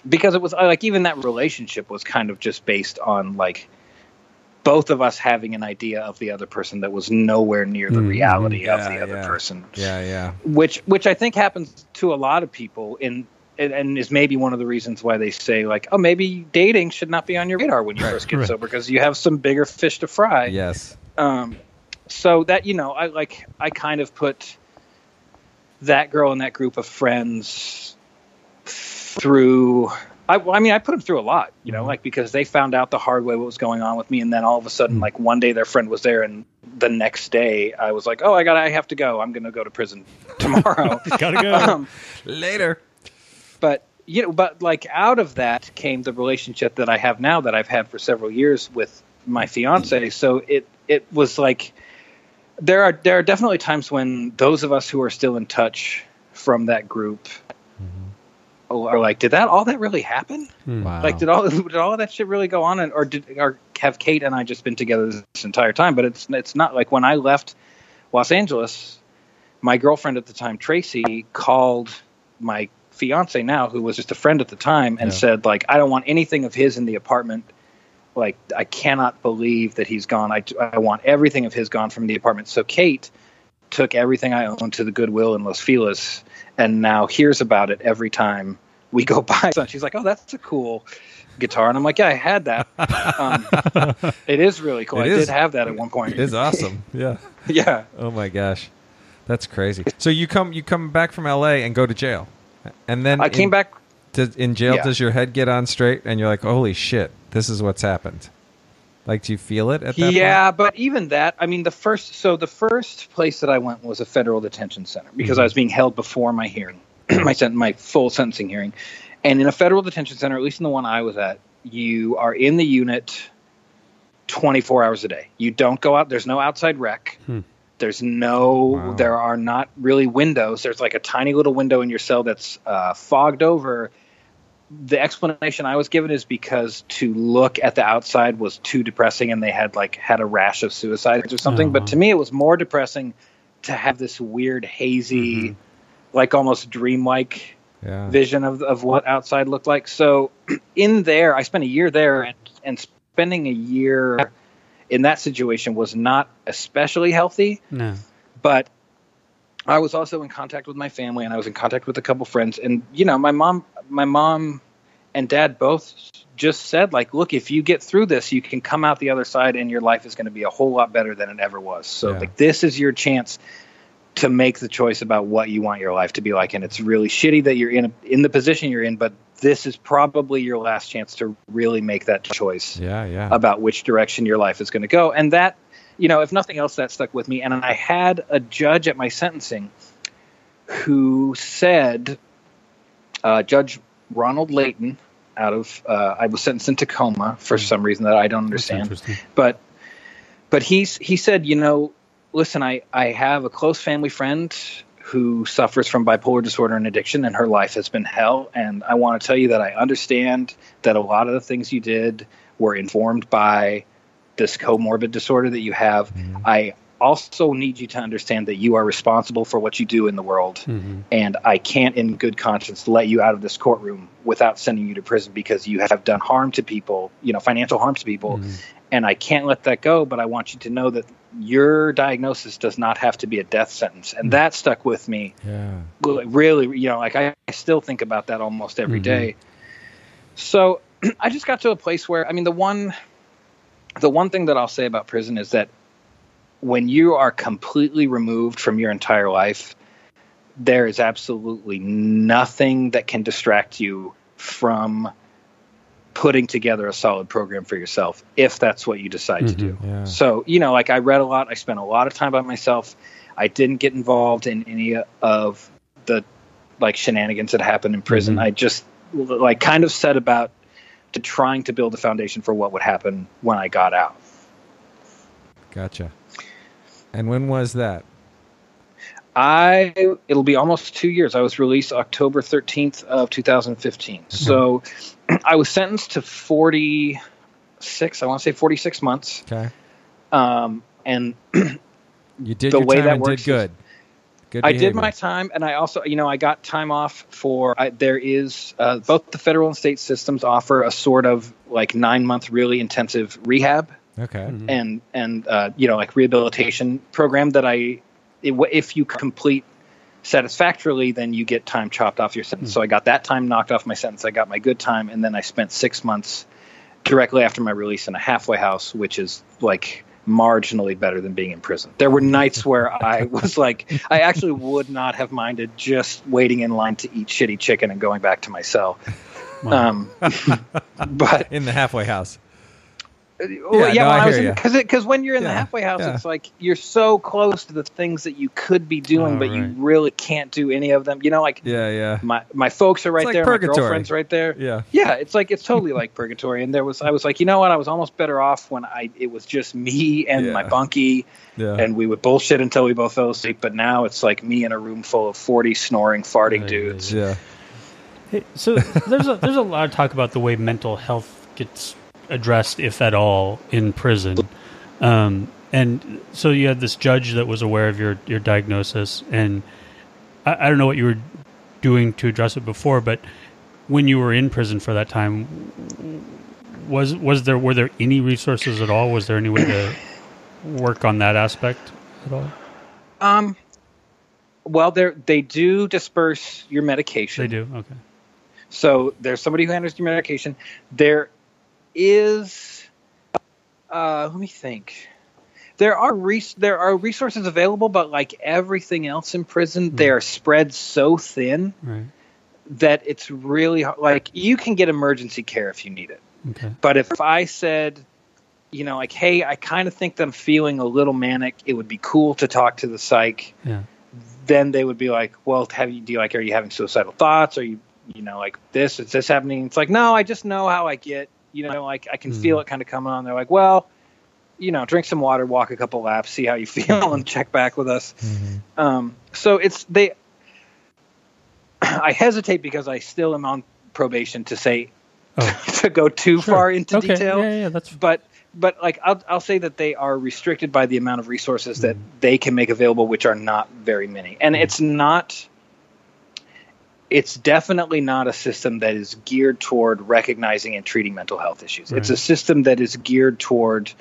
because it was like even that relationship was kind of just based on like both of us having an idea of the other person that was nowhere near the
Mhm.
reality of the other
yeah.
person
yeah, yeah.
which which I think happens to a lot of people in and, and is maybe one of the reasons why they say like oh maybe dating should not be on your radar when you
Right,
first get
right.
sober because you have some bigger fish to fry
Yes.
um so that you know I like I kind of put that girl and that group of friends through I, well, I mean, I put them through a lot, you know, mm-hmm. like because they found out the hard way what was going on with me, and then all of a sudden, mm. like one day their friend was there, and the next day I was like, "Oh, I got, to I have to go. I'm going to go to prison tomorrow."
Gotta go.
um,
Later.
but you know, but like out of that came the relationship that I have now that I've had for several years with my fiance. Mm. So it it was like there are there are definitely times when those of us who are still in touch from that group Oh, are like, did that all that really happen? Hmm.
Wow.
Like, did all did all of that shit really go on, and, or did or have Kate and I just been together this entire time? But it's it's not like when I left Los Angeles, my girlfriend at the time, Tracy, called my fiance now, who was just a friend at the time, and
Yeah.
said like, I don't want anything of his in the apartment. Like, I cannot believe that he's gone. I I want everything of his gone from the apartment. So Kate took everything I owned to the Goodwill in Los Feliz, and now hears about it every time we go by. So she's like, "Oh, that's a cool guitar," and I'm like, "Yeah, I had that. Um, it is really cool.
It
I
is.
did have that at one point.
It's awesome. Yeah.
yeah,
Oh my gosh, that's crazy. So you come you come back from L.A. and go to jail, and then
I came back.
to, in jail.
Yeah.
Does your head get on straight, and you're like, "Holy shit, this is what's happened"? Like, do you feel it at that
Yeah, but even that, I mean, the first, so the first place that I went was a federal detention center because
Mm-hmm.
I was being held before my hearing, my sent my full sentencing hearing, and in a federal detention center, at least in the one I was at, you are in the unit 24 hours a day. You don't go out. There's no outside rec.
Hmm.
There's no.
Wow.
There are not really windows. There's like a tiny little window in your cell that's uh, fogged over. The explanation I was given is because to look at the outside was too depressing, and they had like had a rash of suicides or something.
Oh,
But
uh-huh.
to me, it was more depressing to have this weird hazy, mm-hmm. like almost dreamlike?
Yeah.
vision of, of what outside looked like. So in there, I spent a year there, and, and spending a year in that situation was not especially healthy.
No.
But I was also in contact with my family, and I was in contact with a couple friends, and you know, my mom, my mom, and dad both just said like, look, if you get through this, you can come out the other side, and your life is going to be a whole lot better than it ever was. So
Yeah.
like, this is your chance to make the choice about what you want your life to be like and it's really shitty that you're in a, in the position you're in but this is probably your last chance to really make that choice
Yeah. Yeah.
about which direction your life is going to go and that you know if nothing else that stuck with me. And i had a judge at my sentencing who said uh, judge ronald leighton out of uh, i was sentenced in tacoma for some reason that i don't understand.
interesting.
but but he's he said you know listen i i have a close family friend who suffers from bipolar disorder and addiction and her life has been hell. And i want to tell you that i understand that a lot of the things you did were informed by this comorbid disorder that you have i also need you to understand that you are responsible for what you do in the world
Mhm.
and I can't, in good conscience, let you out of this courtroom without sending you to prison because you have done harm to people, you know, financial harm to people,
Mhm.
and I can't let that go. But I want you to know that your diagnosis does not have to be a death sentence, and that stuck with me.
yeah.
Really, you know, like I, I still think about that almost every
Mhm.
day. So I just got to a place where, I mean, the one, the one thing that I'll say about prison is that when you are completely removed from your entire life, there is absolutely nothing that can distract you from putting together a solid program for yourself if that's what you decide to do.
Yeah.
So, you know, like I read a lot, I spent a lot of time by myself. I didn't get involved in any of the like shenanigans that happened in prison.
Mhm.
I just like kind of set about to trying to build a foundation for what would happen when I got out.
Gotcha. And when was that?
I it'll be almost two years. I was released October thirteenth of two thousand fifteen. So I was sentenced to forty six. I want to say forty six months.
Okay.
Um, and
You did
The way that works
did
is-
good. Good
I did my time, and I also, you know, I got time off for. I, there is uh, both the federal and state systems offer a sort of like nine month really intensive rehab
Okay.
Mm-hmm.
and and uh, you know like rehabilitation program that I it, if you complete satisfactorily then you get time chopped off your sentence. So I got that time knocked off my sentence. I got my good time, and then I spent six months directly after my release in a halfway house, which is like marginally better than being in prison. There were nights where I was like, I actually would not have minded just waiting in line to eat shitty chicken and going back to my cell. Um, but
In the halfway house.
Well,
Yeah,
yeah,
no, I
I was
hear
in
ya.
because because when you're in the halfway house,
yeah.
it's like you're so close to the things that you could be doing,
Oh,
but you really can't do any of them. You know, like
Yeah, yeah.
my my folks are right
like
there,
purgatory.
my girlfriend's right there.
Yeah.
Yeah, it's like it's totally like purgatory. And there was I was like, you know what? I was almost better off when I it was just me and
Yeah.
my bunkie,
Yeah.
and we would bullshit until we both fell asleep. But now it's like me in a room full of forty snoring, farting
Right,
dudes.
yeah.
Hey, so there's a there's a lot of talk about the way mental health gets addressed, if at all, in prison. Um, and so you had this judge that was aware of your your diagnosis, and I, I don't know what you were doing to address it before, but when you were in prison for that time, was was there were there any resources at all? Was there any way to work on that aspect at all?
Um, well, they they do disperse your medication.
They do. Okay.
So there's somebody who handles your medication. There is, uh, let me think. There are res- there are resources available, but like everything else in prison, they are spread so thin
Right.
that it's really hard. like you can get emergency care if you need it.
Okay.
But if I said, you know, like, hey, I kind of think that I'm feeling a little manic, it would be cool to talk to the psych
Yeah.
then they would be like, "Well, have you do you like are you having suicidal thoughts? Are you you know like this? Is this happening?" It's like, no, I just know how I get. You know, like I can feel it kind of coming on. They're like, "Well, you know, drink some water, walk a couple laps, see how you feel, and check back with us." Um, so it's they. I hesitate because I still am on probation to say
Oh.
to go too
Sure.
far into
okay.
detail
Yeah, yeah, that's
but but like I'll I'll say that they are restricted by the amount of resources that
Mm-hmm.
they can make available, which are not very many, and it's not. It's definitely not a system that is geared toward recognizing and treating mental health issues. It's a system that is geared toward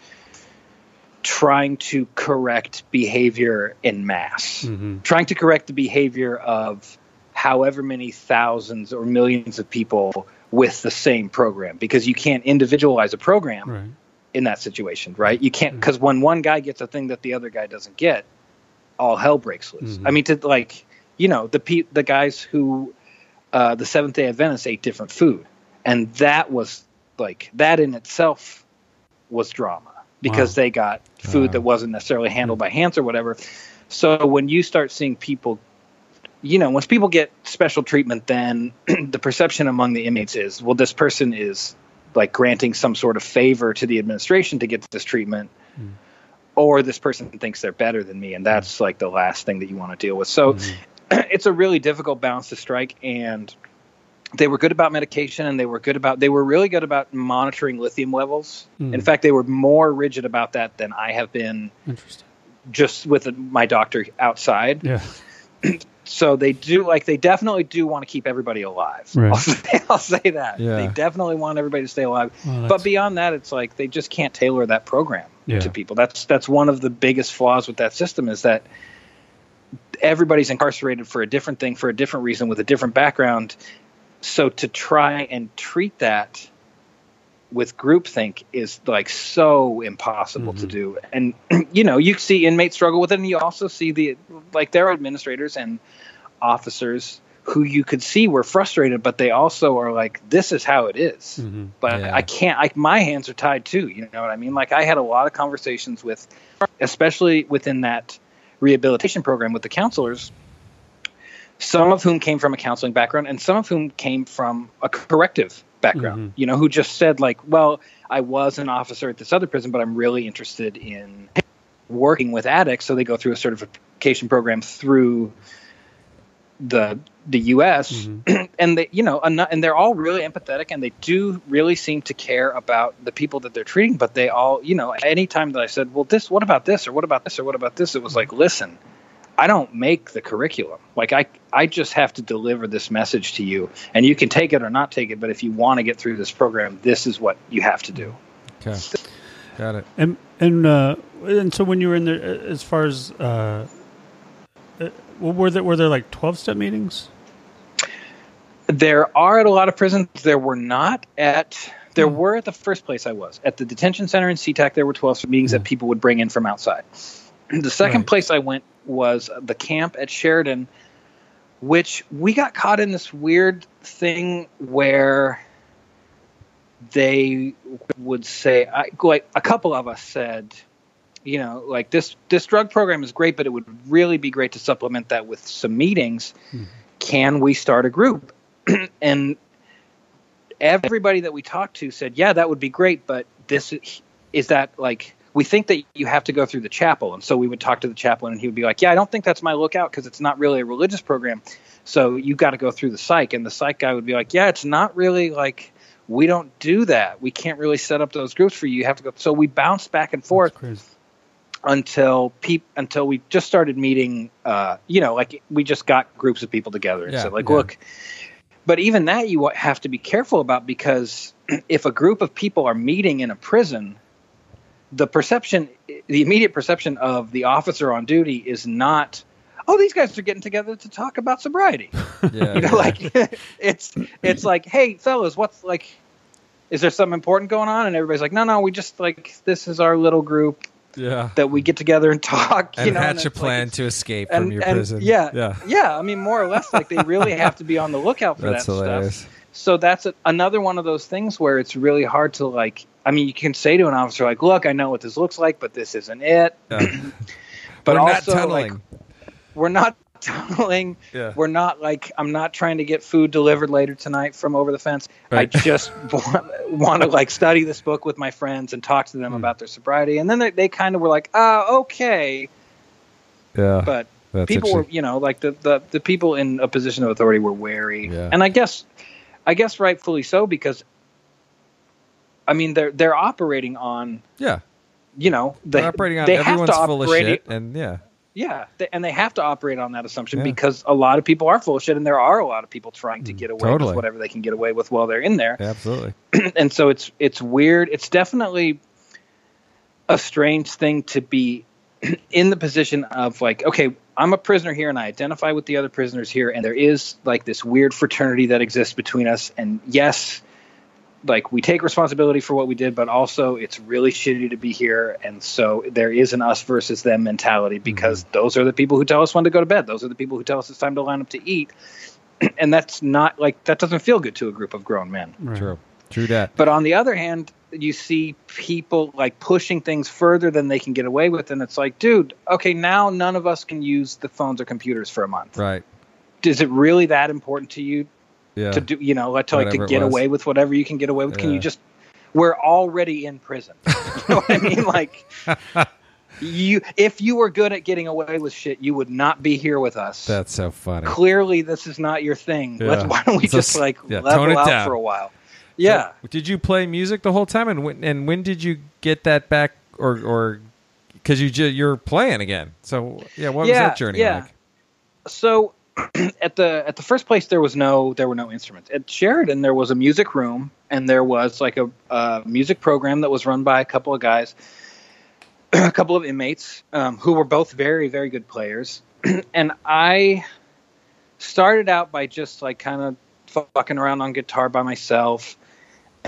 trying to correct behavior in mass,
Mhm.
trying to correct the behavior of however many thousands or millions of people with the same program because you can't individualize a program
right.
in that situation, right? You can't because when one guy gets a thing that the other guy doesn't get, all hell breaks loose.
Mhm.
I mean, to like you know the pe- the guys who uh, the Seventh Day Adventists ate different food, and that was like that in itself was drama because
Wow.
they got food
Wow.
that wasn't necessarily handled hmm. by hands or whatever. So when you start seeing people you know, once people get special treatment, then the perception among the inmates is, well, this person is like granting some sort of favor to the administration to get this treatment, hmm. or this person thinks they're better than me, and hmm. that's like the last thing that you want to deal with. So it's a really difficult balance to strike, and they were good about medication, and they were good about they were really good about monitoring lithium levels. Hmm. In fact, they were more rigid about that than I have been
Interesting.
just with my doctor outside
Yeah.
so they do like they definitely do want to keep everybody alive.
Right.
I'll, say, I'll say that
Yeah.
they definitely want everybody to stay alive.
Well,
but beyond that, it's like they just can't tailor that program
Yeah.
to people. That's that's one of the biggest flaws with that system is that everybody's incarcerated for a different thing for a different reason with a different background. So to try and treat that with groupthink is like so impossible to do. And you know, you see inmates struggle with it, and you also see the like there are administrators and officers who you could see were frustrated, but they also are like, "This is how it is."
Mhm.
But
Yeah.
I can't. Like my hands are tied too. You know what I mean? Like I had a lot of conversations with, especially within that rehabilitation program with the counselors. Some of whom came from a counseling background, and some of whom came from a corrective background. Mm-hmm. You know, who just said like, "Well, I was an officer at this other prison, but I'm really interested in working with addicts." So they go through a certification program through the the U.S. and they, you know, and, and they're all really empathetic, and they do really seem to care about the people that they're treating. But they all, you know, anytime that I said, "Well, this, what about this, or what about this, or what about this," it was like, "Listen, I don't make the curriculum. Like I, I just have to deliver this message to you, and you can take it or not take it. But if you want to get through this program, this is what you have to do."
Okay. Got it.
And and uh, and so when you were in there, uh, as far as uh, well, were there were there like twelve step meetings?
There are at a lot of prisons. There were not at. There hmm. were at the first place I was at the detention center in SeaTac. There were twelve step meetings that hmm. people would bring in from outside. The second
Right.
place I went was the camp at Sheridan, which we got caught in this weird thing where they would say, I, like a couple of us said, you know, like this this drug program is great, but it would really be great to supplement that with some meetings. Hmm. Can we start a group? and everybody that we talked to said, "Yeah, that would be great, but this is, is that like we think that you have to go through the chapel." And so we would talk to the chaplain, and he would be like, "Yeah, I don't think that's my lookout because it's not really a religious program. So you got to go through the psych." And the psych guy would be like, "Yeah, it's not really like." We don't do that. We can't really set up those groups for you. You have to go. So we bounced back and forth. Until peop until we just started meeting uh you know like we just got groups of people together and
Yeah,
said like
yeah.
look but even that you have to be careful about because if a group of people are meeting in a prison the perception the immediate perception of the officer on duty is not oh these guys are getting together to talk about sobriety
Yeah.
you know like it's it's like hey fellas what's like is there something important going on and everybody's like no no we just like this is our little group
yeah.
that we get together and talk. You know,
hatch
and
a
it's like
plan to escape
and,
from your
and
prison.
Yeah,
Yeah.
yeah, I mean, more or less, like they really have to be on the lookout for
That's
that
hilarious.
stuff. So that's a, another one of those things where it's really hard to like. I mean, you can say to an officer like, "Look, I know what this looks like, but this isn't it."
Yeah.
But
We're
also, like, we're not tunneling.
Yeah.
We're not like I'm not trying to get food delivered later tonight from over the fence.
Right.
I just want, want to like study this book with my friends and talk to them about their sobriety. And then they, they kind of were like, "Ah, okay."
yeah.
But
That's
people were, you know, like the, the the people in a position of authority were wary,
Yeah.
and I guess, I guess rightfully so because. I mean, they're they're operating on,
yeah.
you know, they,
They're operating on
they have
everyone's
to
full of shit. And yeah.
Yeah, they, and they have to operate on that assumption
Yeah.
because a lot of people are full of shit, and there are a lot of people trying to mm, get away
Totally.
with whatever they can get away with while they're in there.
Absolutely.
and so it's it's weird. It's definitely a strange thing to be in the position of like, okay, I'm a prisoner here, and I identify with the other prisoners here, and there is like this weird fraternity that exists between us. And yes, like we take responsibility for what we did, but also it's really shitty to be here. And so there is an us versus them mentality mm-hmm. because those are the people who tell us when to go to bed. Those are the people who tell us it's time to line up to eat. And that's not like that doesn't feel good to a group of grown men.
Right.
True. True that.
But on the other hand, you see people like pushing things further than they can get away with, and it's like, dude, okay, now none of us can use the phones or computers for a month.
Right.
Is it really that important to you
Yeah.
to do, you know, to like
Whatever
to get away with whatever you can get away with? Can you just? We're already in prison. you know what I mean? Like. You, if you were good at getting away with shit, you would not be here with us.
That's so funny.
Clearly, this is not your thing.
Yeah.
Let's, why don't we
So
just like
yeah, tone
level
it
out
down.
for a while? Yeah.
So, did you play music the whole time, and when and when did you get that back, or or because you you're playing again? So yeah, what was that journey
yeah.
like?
so at the at the first place there was no there were no instruments. At sheridan there was a music room and there was like a, a music program that was run by a couple of guys a couple of inmates um, who were both very very good players. And i started out by just like kind of fucking around on guitar by myself.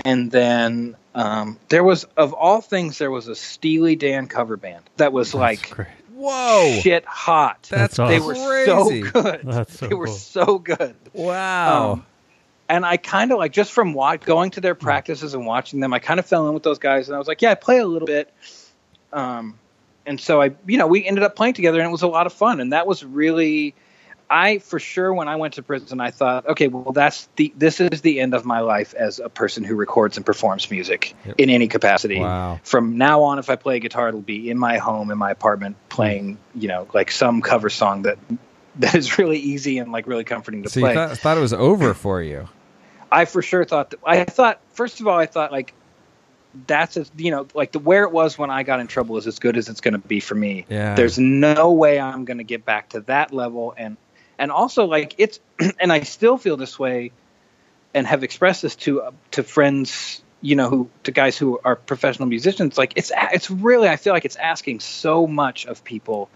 And then um, there was of all things there was a steely dan cover band that was like
Great.
Whoa.
shit hot.
That's
That's
they
awesome.
were so good.
That's so
they were
cool.
so good.
Wow.
Um, and I kind of like just from wa- going to their practices and watching them, I kind of fell in with those guys, and I was like, yeah, I play a little bit. Um, and so I, you know, we ended up playing together, and it was a lot of fun, and that was really. I for sure when I went to prison, I thought, okay, well, that's the this is the end of my life as a person who records and performs music
Yep.
in any capacity.
Wow.
From now on, if I play guitar, it'll be in my home, in my apartment, playing, you know, like some cover song that that is really easy and like really comforting to
so
play.
you thought, thought it was over for you.
I for sure thought that. I thought first of all, I thought like that's as you know like the where it was when I got in trouble is as good as it's going to be for me.
Yeah.
There's no way I'm going to get back to that level, and and also like it's and I still feel this way, and have expressed this to uh, to friends. You know, who to guys who are professional musicians, like it's it's really I feel like it's asking so much of people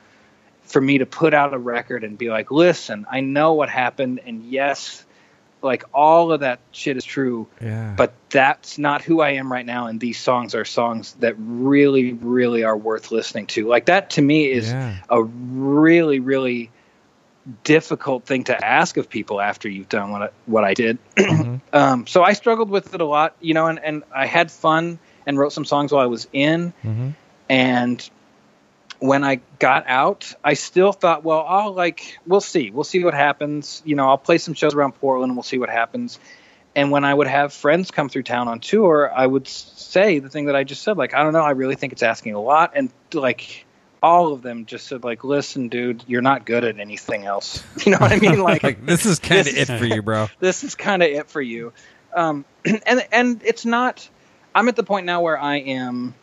for me to put out a record and be like, listen, I know what happened, and yes, like all of that shit is true,
Yeah.
but that's not who I am right now. And these songs are songs that really, really are worth listening to. Like that to me is
Yeah.
a really, really difficult thing to ask of people after you've done what I, what I did.
Mhm.
Um, so I struggled with it a lot, you know, and, and I had fun and wrote some songs while I was in.
Mhm.
And when I got out, I still thought, well, I'll like, we'll see, we'll see what happens. You know, I'll play some shows around Portland and we'll see what happens. And when I would have friends come through town on tour, I would say the thing that I just said, like, I don't know, I really think it's asking a lot. And like, all of them just said, like, listen, dude, you're not good at anything else. You know what I mean? Like,
Like this is kind of it for you, bro.
this is kind of it for you. Um, and and it's not. I'm at the point now where I am.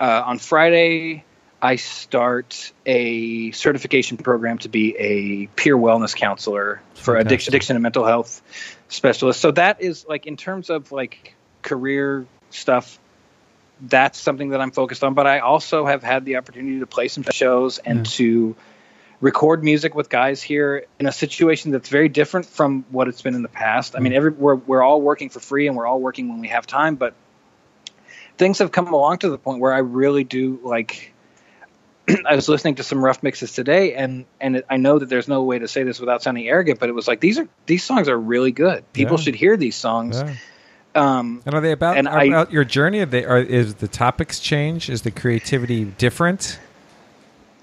Uh, on Friday, I start a certification program to be a peer wellness counselor for addiction, addiction and mental health specialist. So that is like in terms of like career stuff. That's something that I'm focused on. But I also have had the opportunity to play some shows and
Yeah.
to record music with guys here in a situation that's very different from what it's been in the past. I mean, mm. every we're we're all working for free and we're all working when we have time, but things have come along to the point where I really do like. I was listening to some rough mixes today, and and it, I know that there's no way to say this without sounding arrogant, but it was like these are these songs are really good. People
Yeah.
should hear these songs.
Yeah.
Um,
And are they about
And I-
about your journey? Are they are is the topics change? Is the creativity different?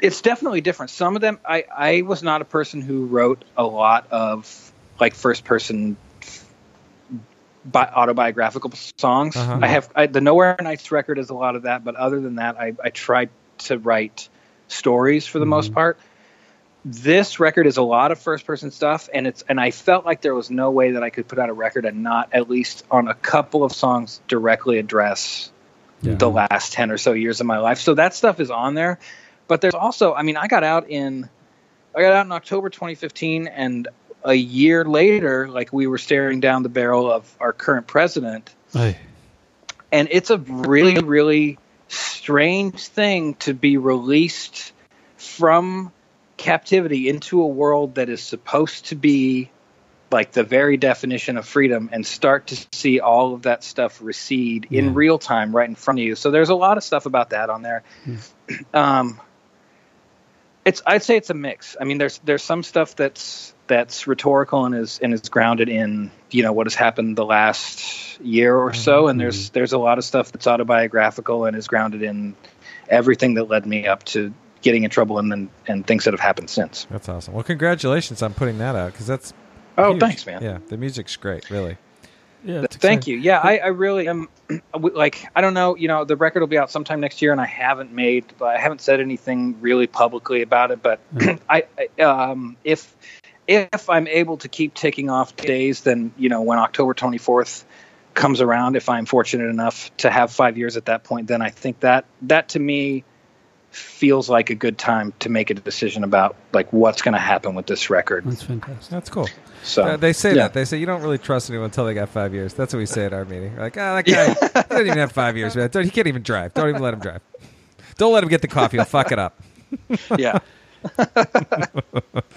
it's definitely different. Some of them, I, I was not a person who wrote a lot of like first person bi- autobiographical songs.
Uh-huh.
I have I, the Nowhere Nights record is a lot of that, but other than that, I, I tried to write stories for the most part. This record is a lot of first person stuff, and it's and I felt like there was no way that I could put out a record and not at least on a couple of songs directly address
Yeah.
the last 10 or so years of my life. So that stuff is on there. But there's also, I mean, I got out in I got out in October 2015 and a year later like we were staring down the barrel of our current president
Ay.
and it's a really really strange thing to be released from captivity into a world that is supposed to be like the very definition of freedom and start to see all of that stuff recede
Yeah.
in real time right in front of you. So there's a lot of stuff about that on there. Um it's i'd say it's a mix. I mean there's there's some stuff that's that's rhetorical and is and is grounded in you know what has happened the last year or so. And there's there's a lot of stuff that's autobiographical and is grounded in everything that led me up to getting in trouble and then and things that have happened since
That's awesome. Well, congratulations on putting that out because that's
oh
huge.
thanks man
Yeah, the music's great. Really.
Yeah,
Thank
exciting.
you. Yeah, I, I really am. Like, I don't know. You know, the record will be out sometime next year, and I haven't made, but I haven't said anything really publicly about it. But I, I, um, if if I'm able to keep ticking off days, then you know, when October 24th comes around, if I'm fortunate enough to have five years at that point, then I think that that to me feels like a good time to make a decision about like what's going to happen with this record.
That's fantastic.
That's cool.
So
Uh, they say
yeah.
that. They say you don't really trust anyone until they got five years. That's what we say at our meeting. We're like, oh, that guy he doesn't even have five years, man. Don't- He can't even drive. Don't even let him drive. Don't let him get the coffee. He'll fuck it up.
yeah.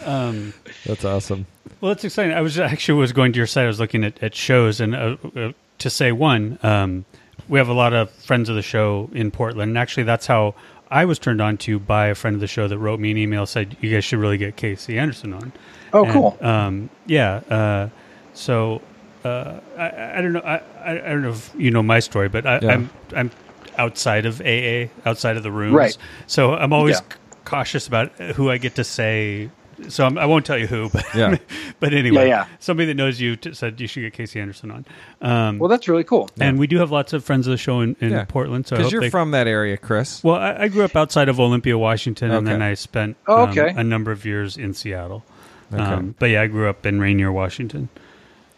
Um,
That's awesome.
well, that's exciting. I was actually was going to your site. I was looking at, at shows, and uh, uh, to say one, um, we have a lot of friends of the show in Portland. And actually, that's how I was turned on to by a friend of the show that wrote me an email said you guys should really get Kasey Anderson on.
Oh,
And,
cool.
Um, yeah. Uh, so uh, I, I don't know. I, I I don't know if you know my story, but I,
Yeah.
I'm I'm outside of AA, outside of the rooms.
Right.
So I'm always
Yeah.
c- cautious about who I get to say. So I'm, I won't tell you who, but
Yeah.
but anyway,
Yeah, yeah.
somebody that knows you t- said you should get Kasey Anderson on. Um,
Well, that's really cool.
and we do have lots of friends of the show in, in
Yeah.
Portland. So
Because
hope
you're
they-
from that area, Chris.
Well, I, I grew up outside of Olympia, Washington, and then I spent
Oh,
um,
okay.
a number of years in Seattle.
Okay.
Um, but yeah, I grew up in Rainier, Washington.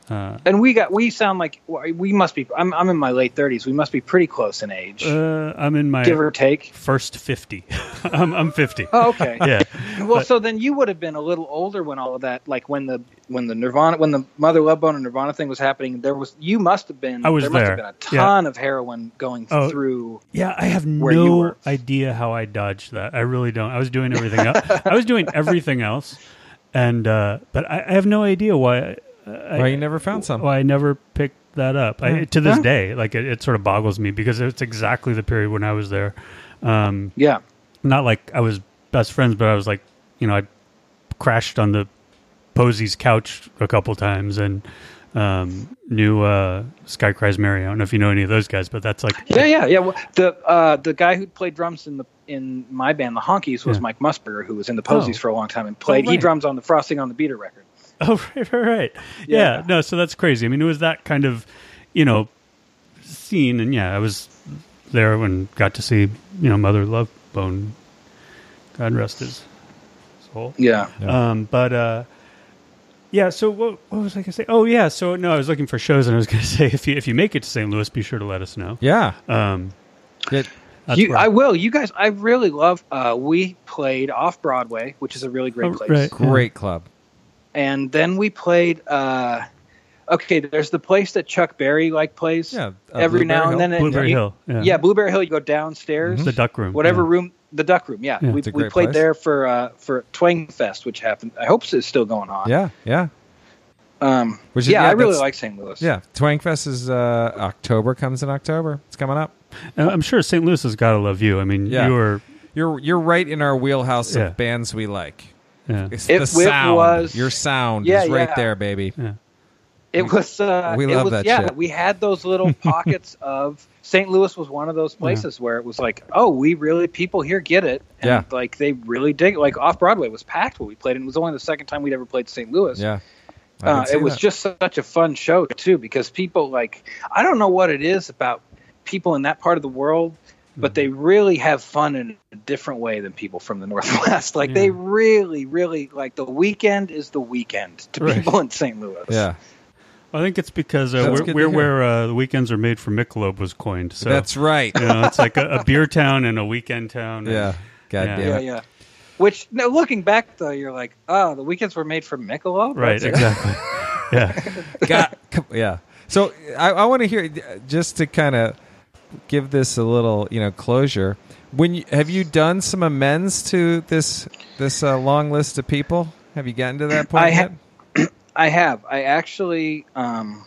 And we got we sound like we must be. I'm I'm in my late 30s. We must be pretty close in age,
Uh, I'm in my
give or take.
first 50. I'm, I'm 50.
Oh, okay.
Yeah.
Well,
But-
so then you would have been a little older when all of that, like when the when the Nirvana, when the Mother Love Bone and Nirvana thing was happening. There was you must have been.
I was
there. Must
there.
have been a
Yeah.
ton of heroin going
Oh.
through.
Yeah, I have no idea how I dodged that. I really don't. I was doing everything else. I was doing everything else, and uh, but I, I have no idea why. I,
Why you never found some?
Why I never picked that up. I, to this day, like it, it sort of boggles me because it's exactly the period when I was there. Um,
Yeah.
not like I was best friends, but I was like, you know, I crashed on the Posies' couch a couple times and um, knew uh, Sky Cries Mary. I don't know if you know any of those guys, but that's like
Yeah, yeah, yeah. Well, the uh, the guy who played drums in the in my band, the Honkies, was
Yeah.
Mike Musburger, who was in the Posies
Oh.
for a long time and played. He
right.
drums on the Frosting on the Beater record.
Oh, right, right, right. Yeah.
Yeah.
no, so that's crazy. I mean, it was that kind of, you know, scene, and yeah, I was there when got to see, you know, Mother Love Bone. God rest his soul.
Yeah.
Um, but uh, yeah. So what, what was I going to say? Oh, yeah. So no, I was looking for shows, and I was going to say if you if you make it to St. Louis, be sure to let us know.
Yeah.
Um,
It-
You, I will. You guys, I really love. Uh, we played off Broadway, which is a really great
Oh,
place.
right.
great club.
And then we played uh okay there's the place that chuck berry like plays
Yeah, uh,
every
Blueberry
now
Hill.
and then and
Blueberry
you-
Hill. Yeah.
yeah blueberry hill you go downstairs
the duck room.
whatever
yeah.
room the duck room yeah,
Yeah.
we, we played
place.
there for uh for twangfest which happened i hope it's still going on
Yeah, yeah,
um
Which is-
yeah,
yeah,
i really like st louis
yeah. Twangfest is uh, October. Comes in October. It's coming up.
And I'm sure St. Louis has got to love you. I mean,
Yeah.
you were.
You're you're right in our wheelhouse
Yeah.
of bands we like.
Yeah.
It's
It-
the
it
sound.
was-
Your sound
Yeah,
is right
yeah.
there, baby.
it was uh
we
it
love
was,
that
yeah
shit.
we had those little pockets of st louis was one of those places where it was like oh we really people here get it and
Yeah.
like they really dig it like off broadway was packed when we played and it was only the second time we'd ever played st louis
Yeah.
Uh, it was
that.
just such a fun show too because people like I don't know what it is about people in that part of the world, but
Mm-hmm.
they really have fun in a different way than people from the Northwest. Like they really, really like the weekend is the weekend to
Right.
people in St. Louis.
yeah.
I think it's because uh, we're, we're where uh, the weekends are made for Michelob was coined. So
That's right.
you know, it's like a, a beer town and a weekend town. and-
Yeah. God
Yeah.
yeah, yeah. Which no, looking back though, you're like, oh, the weekends were made for Michelob.
Right.
That's?
Exactly. yeah.
Got, yeah. So I, I want to hear just to kind of give this a little, you know, closure. When you, have you done some amends to this this uh, long list of people? Have you gotten to that point
I
yet?
I have. I actually um,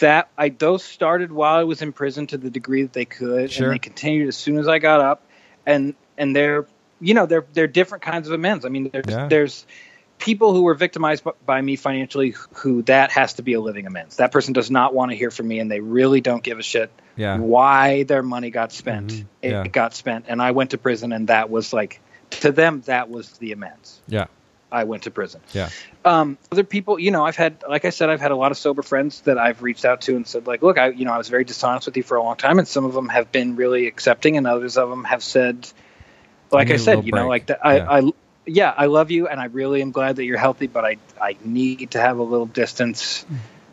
that I those started while I was in prison to the degree that they could,
Sure.
and they continued as soon as I got up, and and they're you know they're they're different kinds of amends. I mean, there's
Yeah.
there's people who were victimized by me financially who that has to be a living amends. That person does not want to hear from me, and they really don't give a shit
Yeah.
why their money got spent.
Mhm.
It
Yeah.
got spent, and I went to prison, and that was like to them that was the amends.
Yeah.
I went to prison.
Yeah.
Um, other people, you know, I've had, like I said, I've had a lot of sober friends that I've reached out to and said, like, look, I, you know, I was very dishonest with you for a long time, and some of them have been really accepting, and others of them have said, like I,
I,
said, you know,
break.
like that, I, I, yeah, I love you, and I really am glad that you're healthy, but I, I need to have a little distance,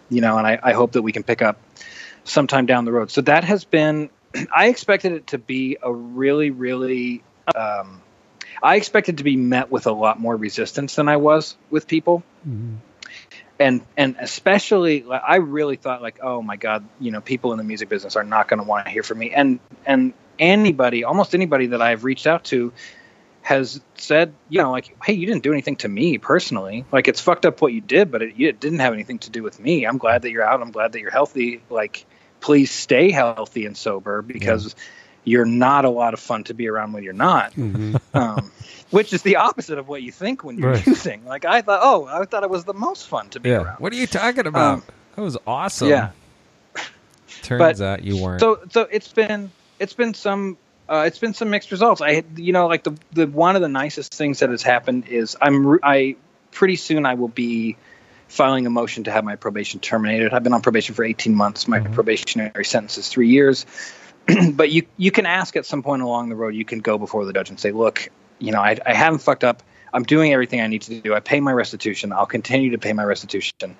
you know, and I, I hope that we can pick up sometime down the road. So that has been, I expected it to be a really, really, um, I expected to be met with a lot more resistance than I was with people. And and especially, I really thought like, oh my god, you know, people in the music business are not going to want to hear from me. And and anybody, almost anybody that I've reached out to, has said, you know, like, hey, you didn't do anything to me personally. Like, it's fucked up what you did, but it, it didn't have anything to do with me. I'm glad that you're out. I'm glad that you're healthy. Like, please stay healthy and sober because you're not a lot of fun to be around when you're not. Um, which is the opposite of what you think when you're
Right.
using. Like I thought, oh, I thought it was the most fun to be
Yeah.
around.
What are you talking about?
Um,
that was awesome.
Yeah.
Turns
But-
out you weren't.
So so it's been it's been some uh, it's been some mixed results. I you know like the the one of the nicest things that has happened is I'm I pretty soon I will be filing a motion to have my probation terminated. I've been on probation for 18 months. My probationary sentence is three years. but you you can ask at some point along the road. You can go before the judge and say, look, you know, I, I haven't fucked up. I'm doing everything I need to do. I pay my restitution. I'll continue to pay my restitution.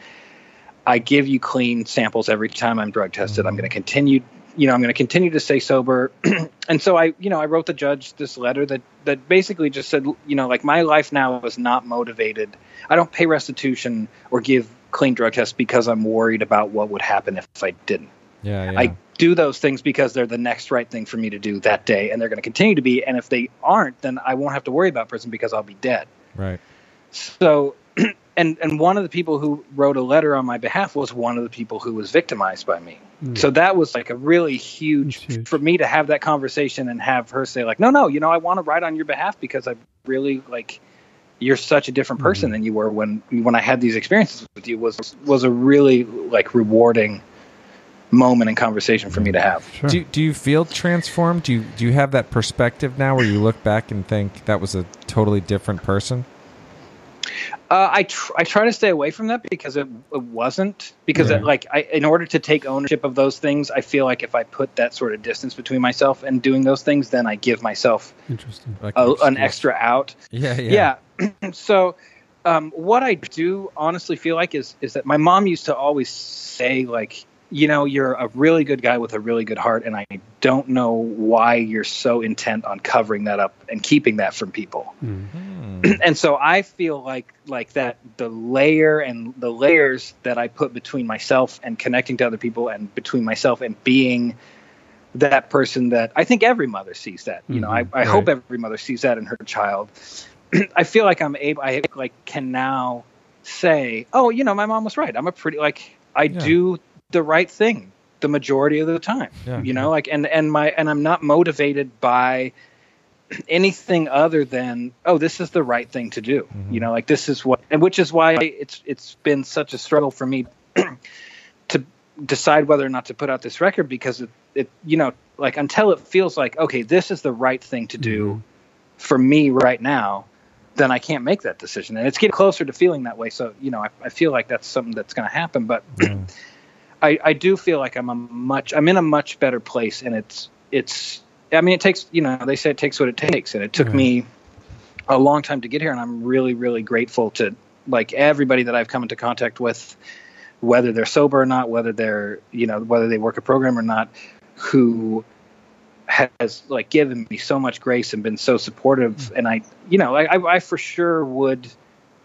I give you clean samples every time I'm drug tested. I'm going to continue, you know, I'm going to continue to stay sober. and so I, you know, I wrote the judge this letter that that basically just said, you know, like my life now is not motivated. I don't pay restitution or give clean drug tests because I'm worried about what would happen if I didn't.
yeah, yeah.
I do those things because they're the next right thing for me to do that day, and they're going to continue to be. And if they aren't, then I won't have to worry about prison because I'll be dead.
right.
So, and and one of the people who wrote a letter on my behalf was one of the people who was victimized by me. So that was like a really huge,
huge.
for me to have that conversation and have her say like, no, no, you know, I want to write on your behalf because I really like you're such a different person mm-hmm. than you were when when I had these experiences with you was was a really like rewarding moment and conversation for me to have.
Sure.
Do, do you feel transformed? Do you do you have that perspective now where you look back and think that was a totally different person?
Uh, I tr- I try to stay away from that because it, it wasn't because
Yeah.
it, like I in order to take ownership of those things, I feel like if I put that sort of distance between myself and doing those things, then I give myself
Interesting.
Like
a, an extra out.
Yeah, yeah.
Yeah. so, um, what I do honestly feel like is is that my mom used to always say like, you know, you're a really good guy with a really good heart, and I don't know why you're so intent on covering that up and keeping that from people. Hmm. and so I feel like like that the layer and the layers that I put between myself and connecting to other people, and between myself and being that person that I think every mother sees that. You know, I, mm-hmm. I hope every mother sees that in her child. I feel like I'm able. I like can now say, oh, you know, my mom was right. I'm a pretty like I
Yeah.
do the right thing the majority of the time.
Yeah.
You know, like and and my and I'm not motivated by anything other than oh this is the right thing to do mm-hmm. you know like this is what and which is why it's it's been such a struggle for me to decide whether or not to put out this record because it, it you know like until it feels like okay this is the right thing to do mm-hmm. for me right now then i can't make that decision and it's getting closer to feeling that way so you know i, I feel like that's something that's going to happen but I, I do feel like i'm a much i'm in a much better place and it's it's i mean it takes you know they say it takes what it takes and it took me a long time to get here and i'm really really grateful to like everybody that i've come into contact with whether they're sober or not whether they're you know whether they work a program or not who has like given me so much grace and been so supportive. Mm. And i you know I, I, I for sure would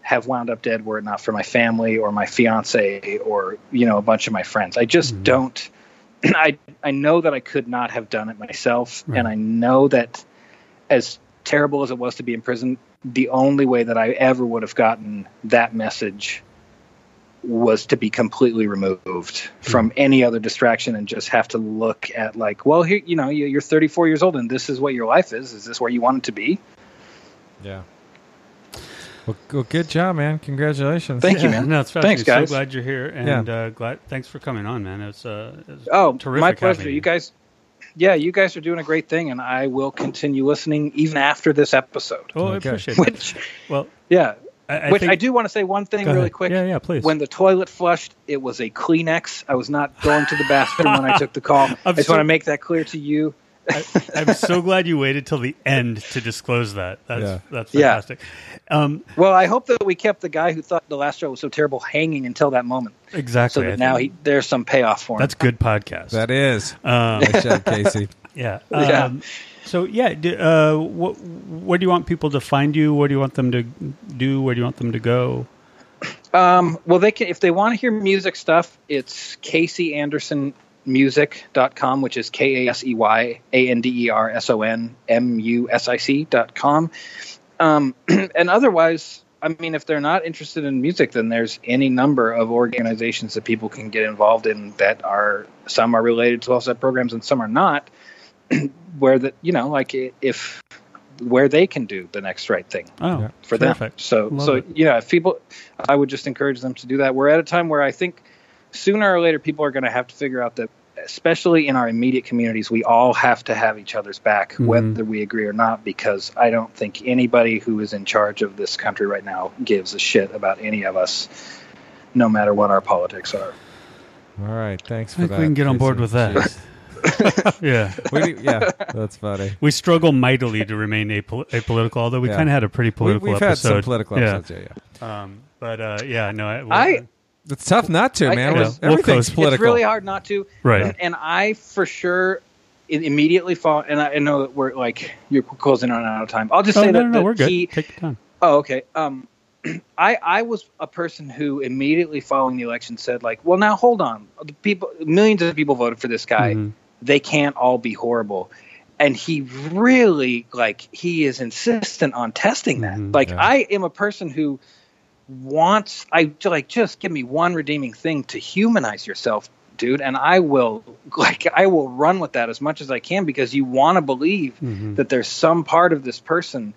have wound up dead were it not for my family or my fiance or you know a bunch of my friends. I just mm-hmm. don't i i know that i could not have done it myself and i know that as terrible as it was to be in prison the only way that i ever would have gotten that message was to be completely removed mm-hmm. from any other distraction and just have to look at like well here you know you- you're 34 years old and this is what your life is. Is this where you want it to be?
Yeah. Well, well, good job, man. Congratulations.
Thank you, man.
No, it's
Thanks, guys.
So glad you're here, and uh, glad. Thanks for coming on, man. It's uh, it's
Oh,
terrific.
my pleasure.
having
You guys, yeah, you guys are doing a great thing, and I will continue listening even after this episode.
Oh, I
Okay.
appreciate that.
Which,
Well,
yeah,
I, I
which
think,
I do want to say one thing really
ahead.
quick.
Yeah, yeah, please.
When the toilet flushed, it was a Kleenex. I was not going to the bathroom when I took the call. I just
so-
want to make that clear to you.
I'm so glad you waited till the end to disclose that. That's
Yeah.
that's
Yeah.
fantastic. Um,
Well, I hope that we kept the guy who thought the last show was so terrible hanging until that moment, so
exactly. I
that now he there's some payoff for him.
that's good podcast.
That is.
um,
Nice job, Kasey.
yeah.
Yeah.
Um, so yeah, d- uh, what, where do you want people to find you? Where do you want them to do? Where do you want them to go?
Um, well, they can if they want to hear music stuff. It's KaseyAndersonMusic.com, which is K A S E Y A N D E R S O N M U S I C dot com. Um, and otherwise, I mean, if they're not interested in music, then there's any number of organizations that people can get involved in that are some are related to offset programs and some are not. where that you know, like if where they can do the next right thing
Oh,
for
terrific.
them. So
Love
so
it.
yeah, if people, I would just encourage them to do that. We're at a time where I think sooner or later people are going to have to figure out that, especially in our immediate communities, we all have to have each other's back,
Mhm.
whether we agree or not. Because I don't think anybody who is in charge of this country right now gives a shit about any of us, no matter what our politics are.
All right, thanks
I
for
think
that.
we can get on board with that. Yeah.
We yeah, that's funny.
We struggle mightily to remain apol- apolitical, although we
Yeah.
kind of had a pretty political
we've had some political
Yeah.
episodes. Yeah, yeah.
Um, but uh, yeah, no, I,
I-
It's tough not to, man.
I
We're-
was-
Everything's political.
It's really hard not to.
Right.
And, and I for sure immediately fall. And I, I know that we're like you're closing on out of time. I'll just
oh,
say
no,
that,
no, no,
that
we're good.
he.
Take your time.
Oh, okay. Um, I I was a person who immediately following the election said like, well, now hold on. The people, millions of people voted for this guy.
Mhm.
They can't all be horrible. And he really like he is insistent on testing that.
Mhm,
like
yeah.
I am a person who wants I like just give me one redeeming thing to humanize yourself, dude, and I will like I will run with that as much as I can because you want to believe
Mhm.
that there's some part of this person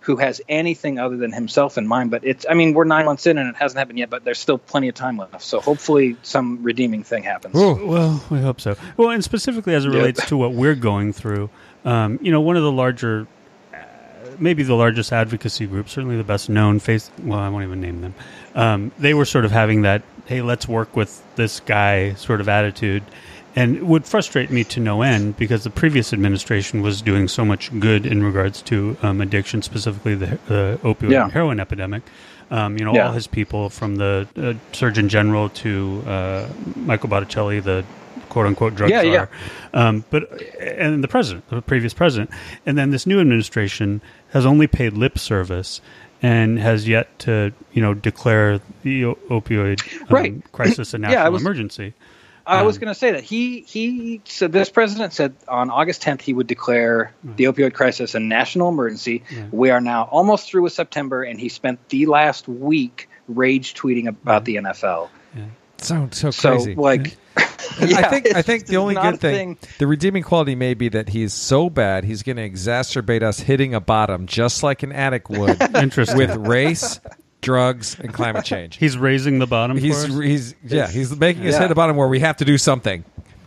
who has anything other than himself in mind. But it's I mean we're nine months in and it hasn't happened yet, but there's still plenty of time left. So hopefully some redeeming thing happens.
Ooh.
Well, we hope so. Well, and specifically as it relates to what we're going through, um, you know, one of the larger, maybe the largest advocacy group, certainly the best known face. Well, I won't even name them. Um, they were sort of having that, hey, let's work with this guy sort of attitude. And it would frustrate me to no end because the previous administration was doing so much good in regards to um, addiction, specifically the, the opioid
Yeah.
and heroin epidemic. Um, you know,
Yeah.
all his people from the uh, Surgeon General to uh, Michael Botticelli, the quote unquote drug
Yeah,
czar,
yeah.
Um, but and the president, the previous president, and then this new administration has only paid lip service and has yet to you know declare the opioid um,
Right.
crisis a national
I was-
emergency.
I was
Um,
going to say that he he said this president said on August 10th he would declare the opioid crisis a national emergency. We are now almost through with September, and he spent the last week rage tweeting about the NFL.
So so
So
crazy.
like,
I
yeah,
think I think the only good
a
thing, the redeeming quality may be that he's so bad he's going to exacerbate us hitting a bottom just like an addict would
Interesting.
with race, drugs, and climate change.
He's raising the bottom.
He's
for us?
he's yeah he's making us
Yeah.
hit a bottom where we have to do something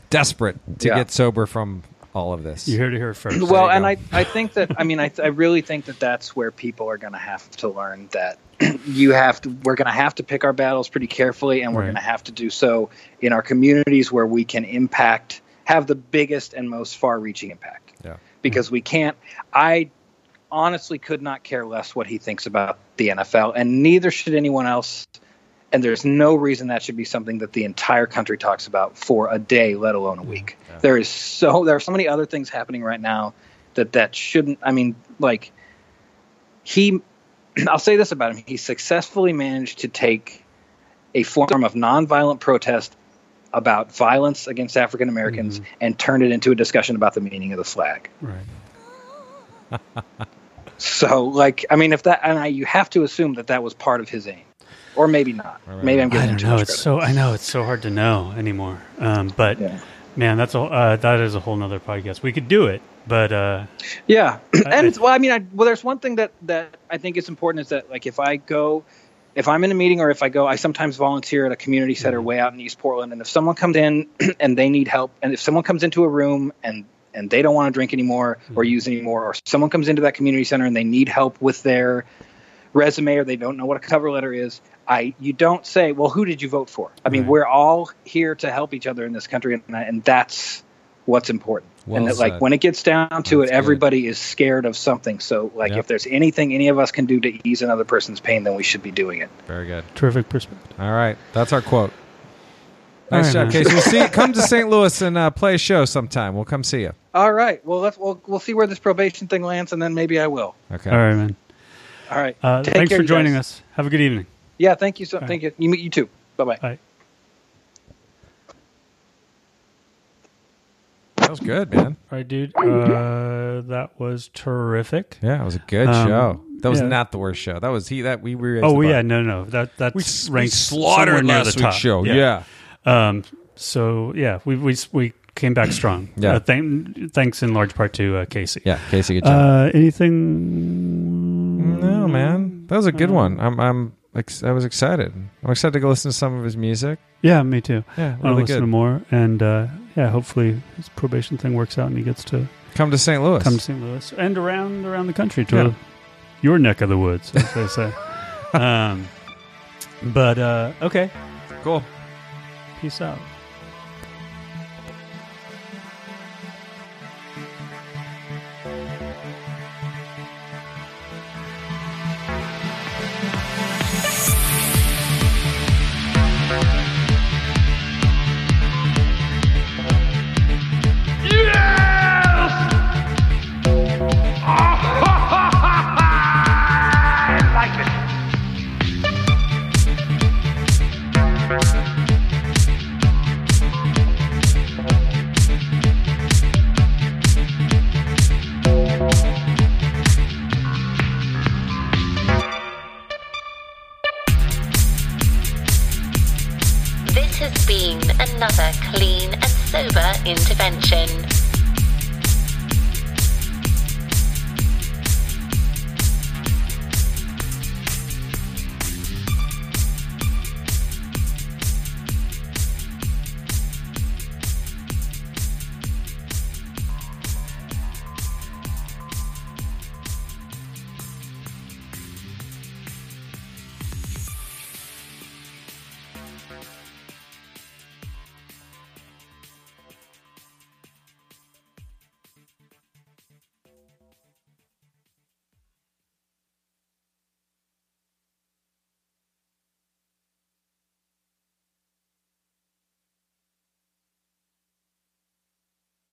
desperate to
Yeah.
get sober from all of this.
you heard it here first.
well,
you
and
go.
I, I think that I mean I, I really think that that's where people are going to have to learn that you have to we're going to have to pick our battles pretty carefully and we're
Right.
going to have to do so in our communities where we can impact have the biggest and most far-reaching impact
Yeah.
because we can't I honestly could not care less what he thinks about the NFL and neither should anyone else and there's no reason that should be something that the entire country talks about for a day let alone a week there is so there are so many other things happening right now that that shouldn't i mean like he i'll say this about him he successfully managed to take a form of nonviolent protest about violence against african americans and turn it into a discussion about the meaning of the flag
right.
so like i mean if that and I, you have to assume that that was part of his aim or maybe not maybe i'm
I
giving him
don't
too
know. It's
credit.
so I know it's so hard to know anymore. Um, but
Yeah.
man, that's a uh, that is a whole nother podcast. We could do it, but uh,
Yeah,
I-
and well, I mean, I, well, there's one thing that that I think is important is that like if I go, if I'm in a meeting or if I go, I sometimes volunteer at a community center way out in East Portland, and if someone comes in and they need help, and if someone comes into a room and and they don't want to drink anymore or use anymore, or someone comes into that community center and they need help with their resume or they don't know what a cover letter is, I you don't say, well, who did you vote for? I mean,
Right.
we're all here to help each other in this country, and, and that's what's important.
Well
and that,
said.
like when it gets down to
That's
it,
good.
everybody is scared of something. So, like,
Yep.
if there's anything any of us can do to ease another person's pain, then we should be doing it.
Very good.
terrific perspective.
All right, that's our quote. Nice
right,
job,
man.
Kasey. We'll see. Come to St. Louis and uh, play a show sometime. We'll come see you.
All right. Well, let's we'll, we'll see where this probation thing lands, and then maybe I will.
Okay.
All right, man.
All right.
Uh, thanks
care,
for joining
guys.
us. Have a good evening.
Yeah. Thank you so.
right.
Thank you. You you too. Bye bye.
That was good, man.
All right, dude. Uh, that was terrific.
Yeah, it was a good
Um,
show. That was
Yeah.
not the worst show. That was he. That we were.
Oh yeah, no, no, that that's
we, s- we
ranked
slaughtered
near
last
the
week's
top.
show. Yeah.
Um. So yeah, we we we came back strong.
Yeah.
Uh, thank, thanks in large part to uh, Kasey.
yeah, Kasey, good job.
Uh, anything?
no, man, that was a good one. I'm, I'm, ex- I was excited. I'm excited to go listen to some of his music.
Yeah, me too.
Yeah,
I want to
really
listen
good.
to more, and uh, yeah, hopefully his probation thing works out and he gets to
Come to St. Louis.
come to St. Louis and around around the country to
Yeah.
your neck of the woods, as they say. um, but uh, okay,
cool.
peace out.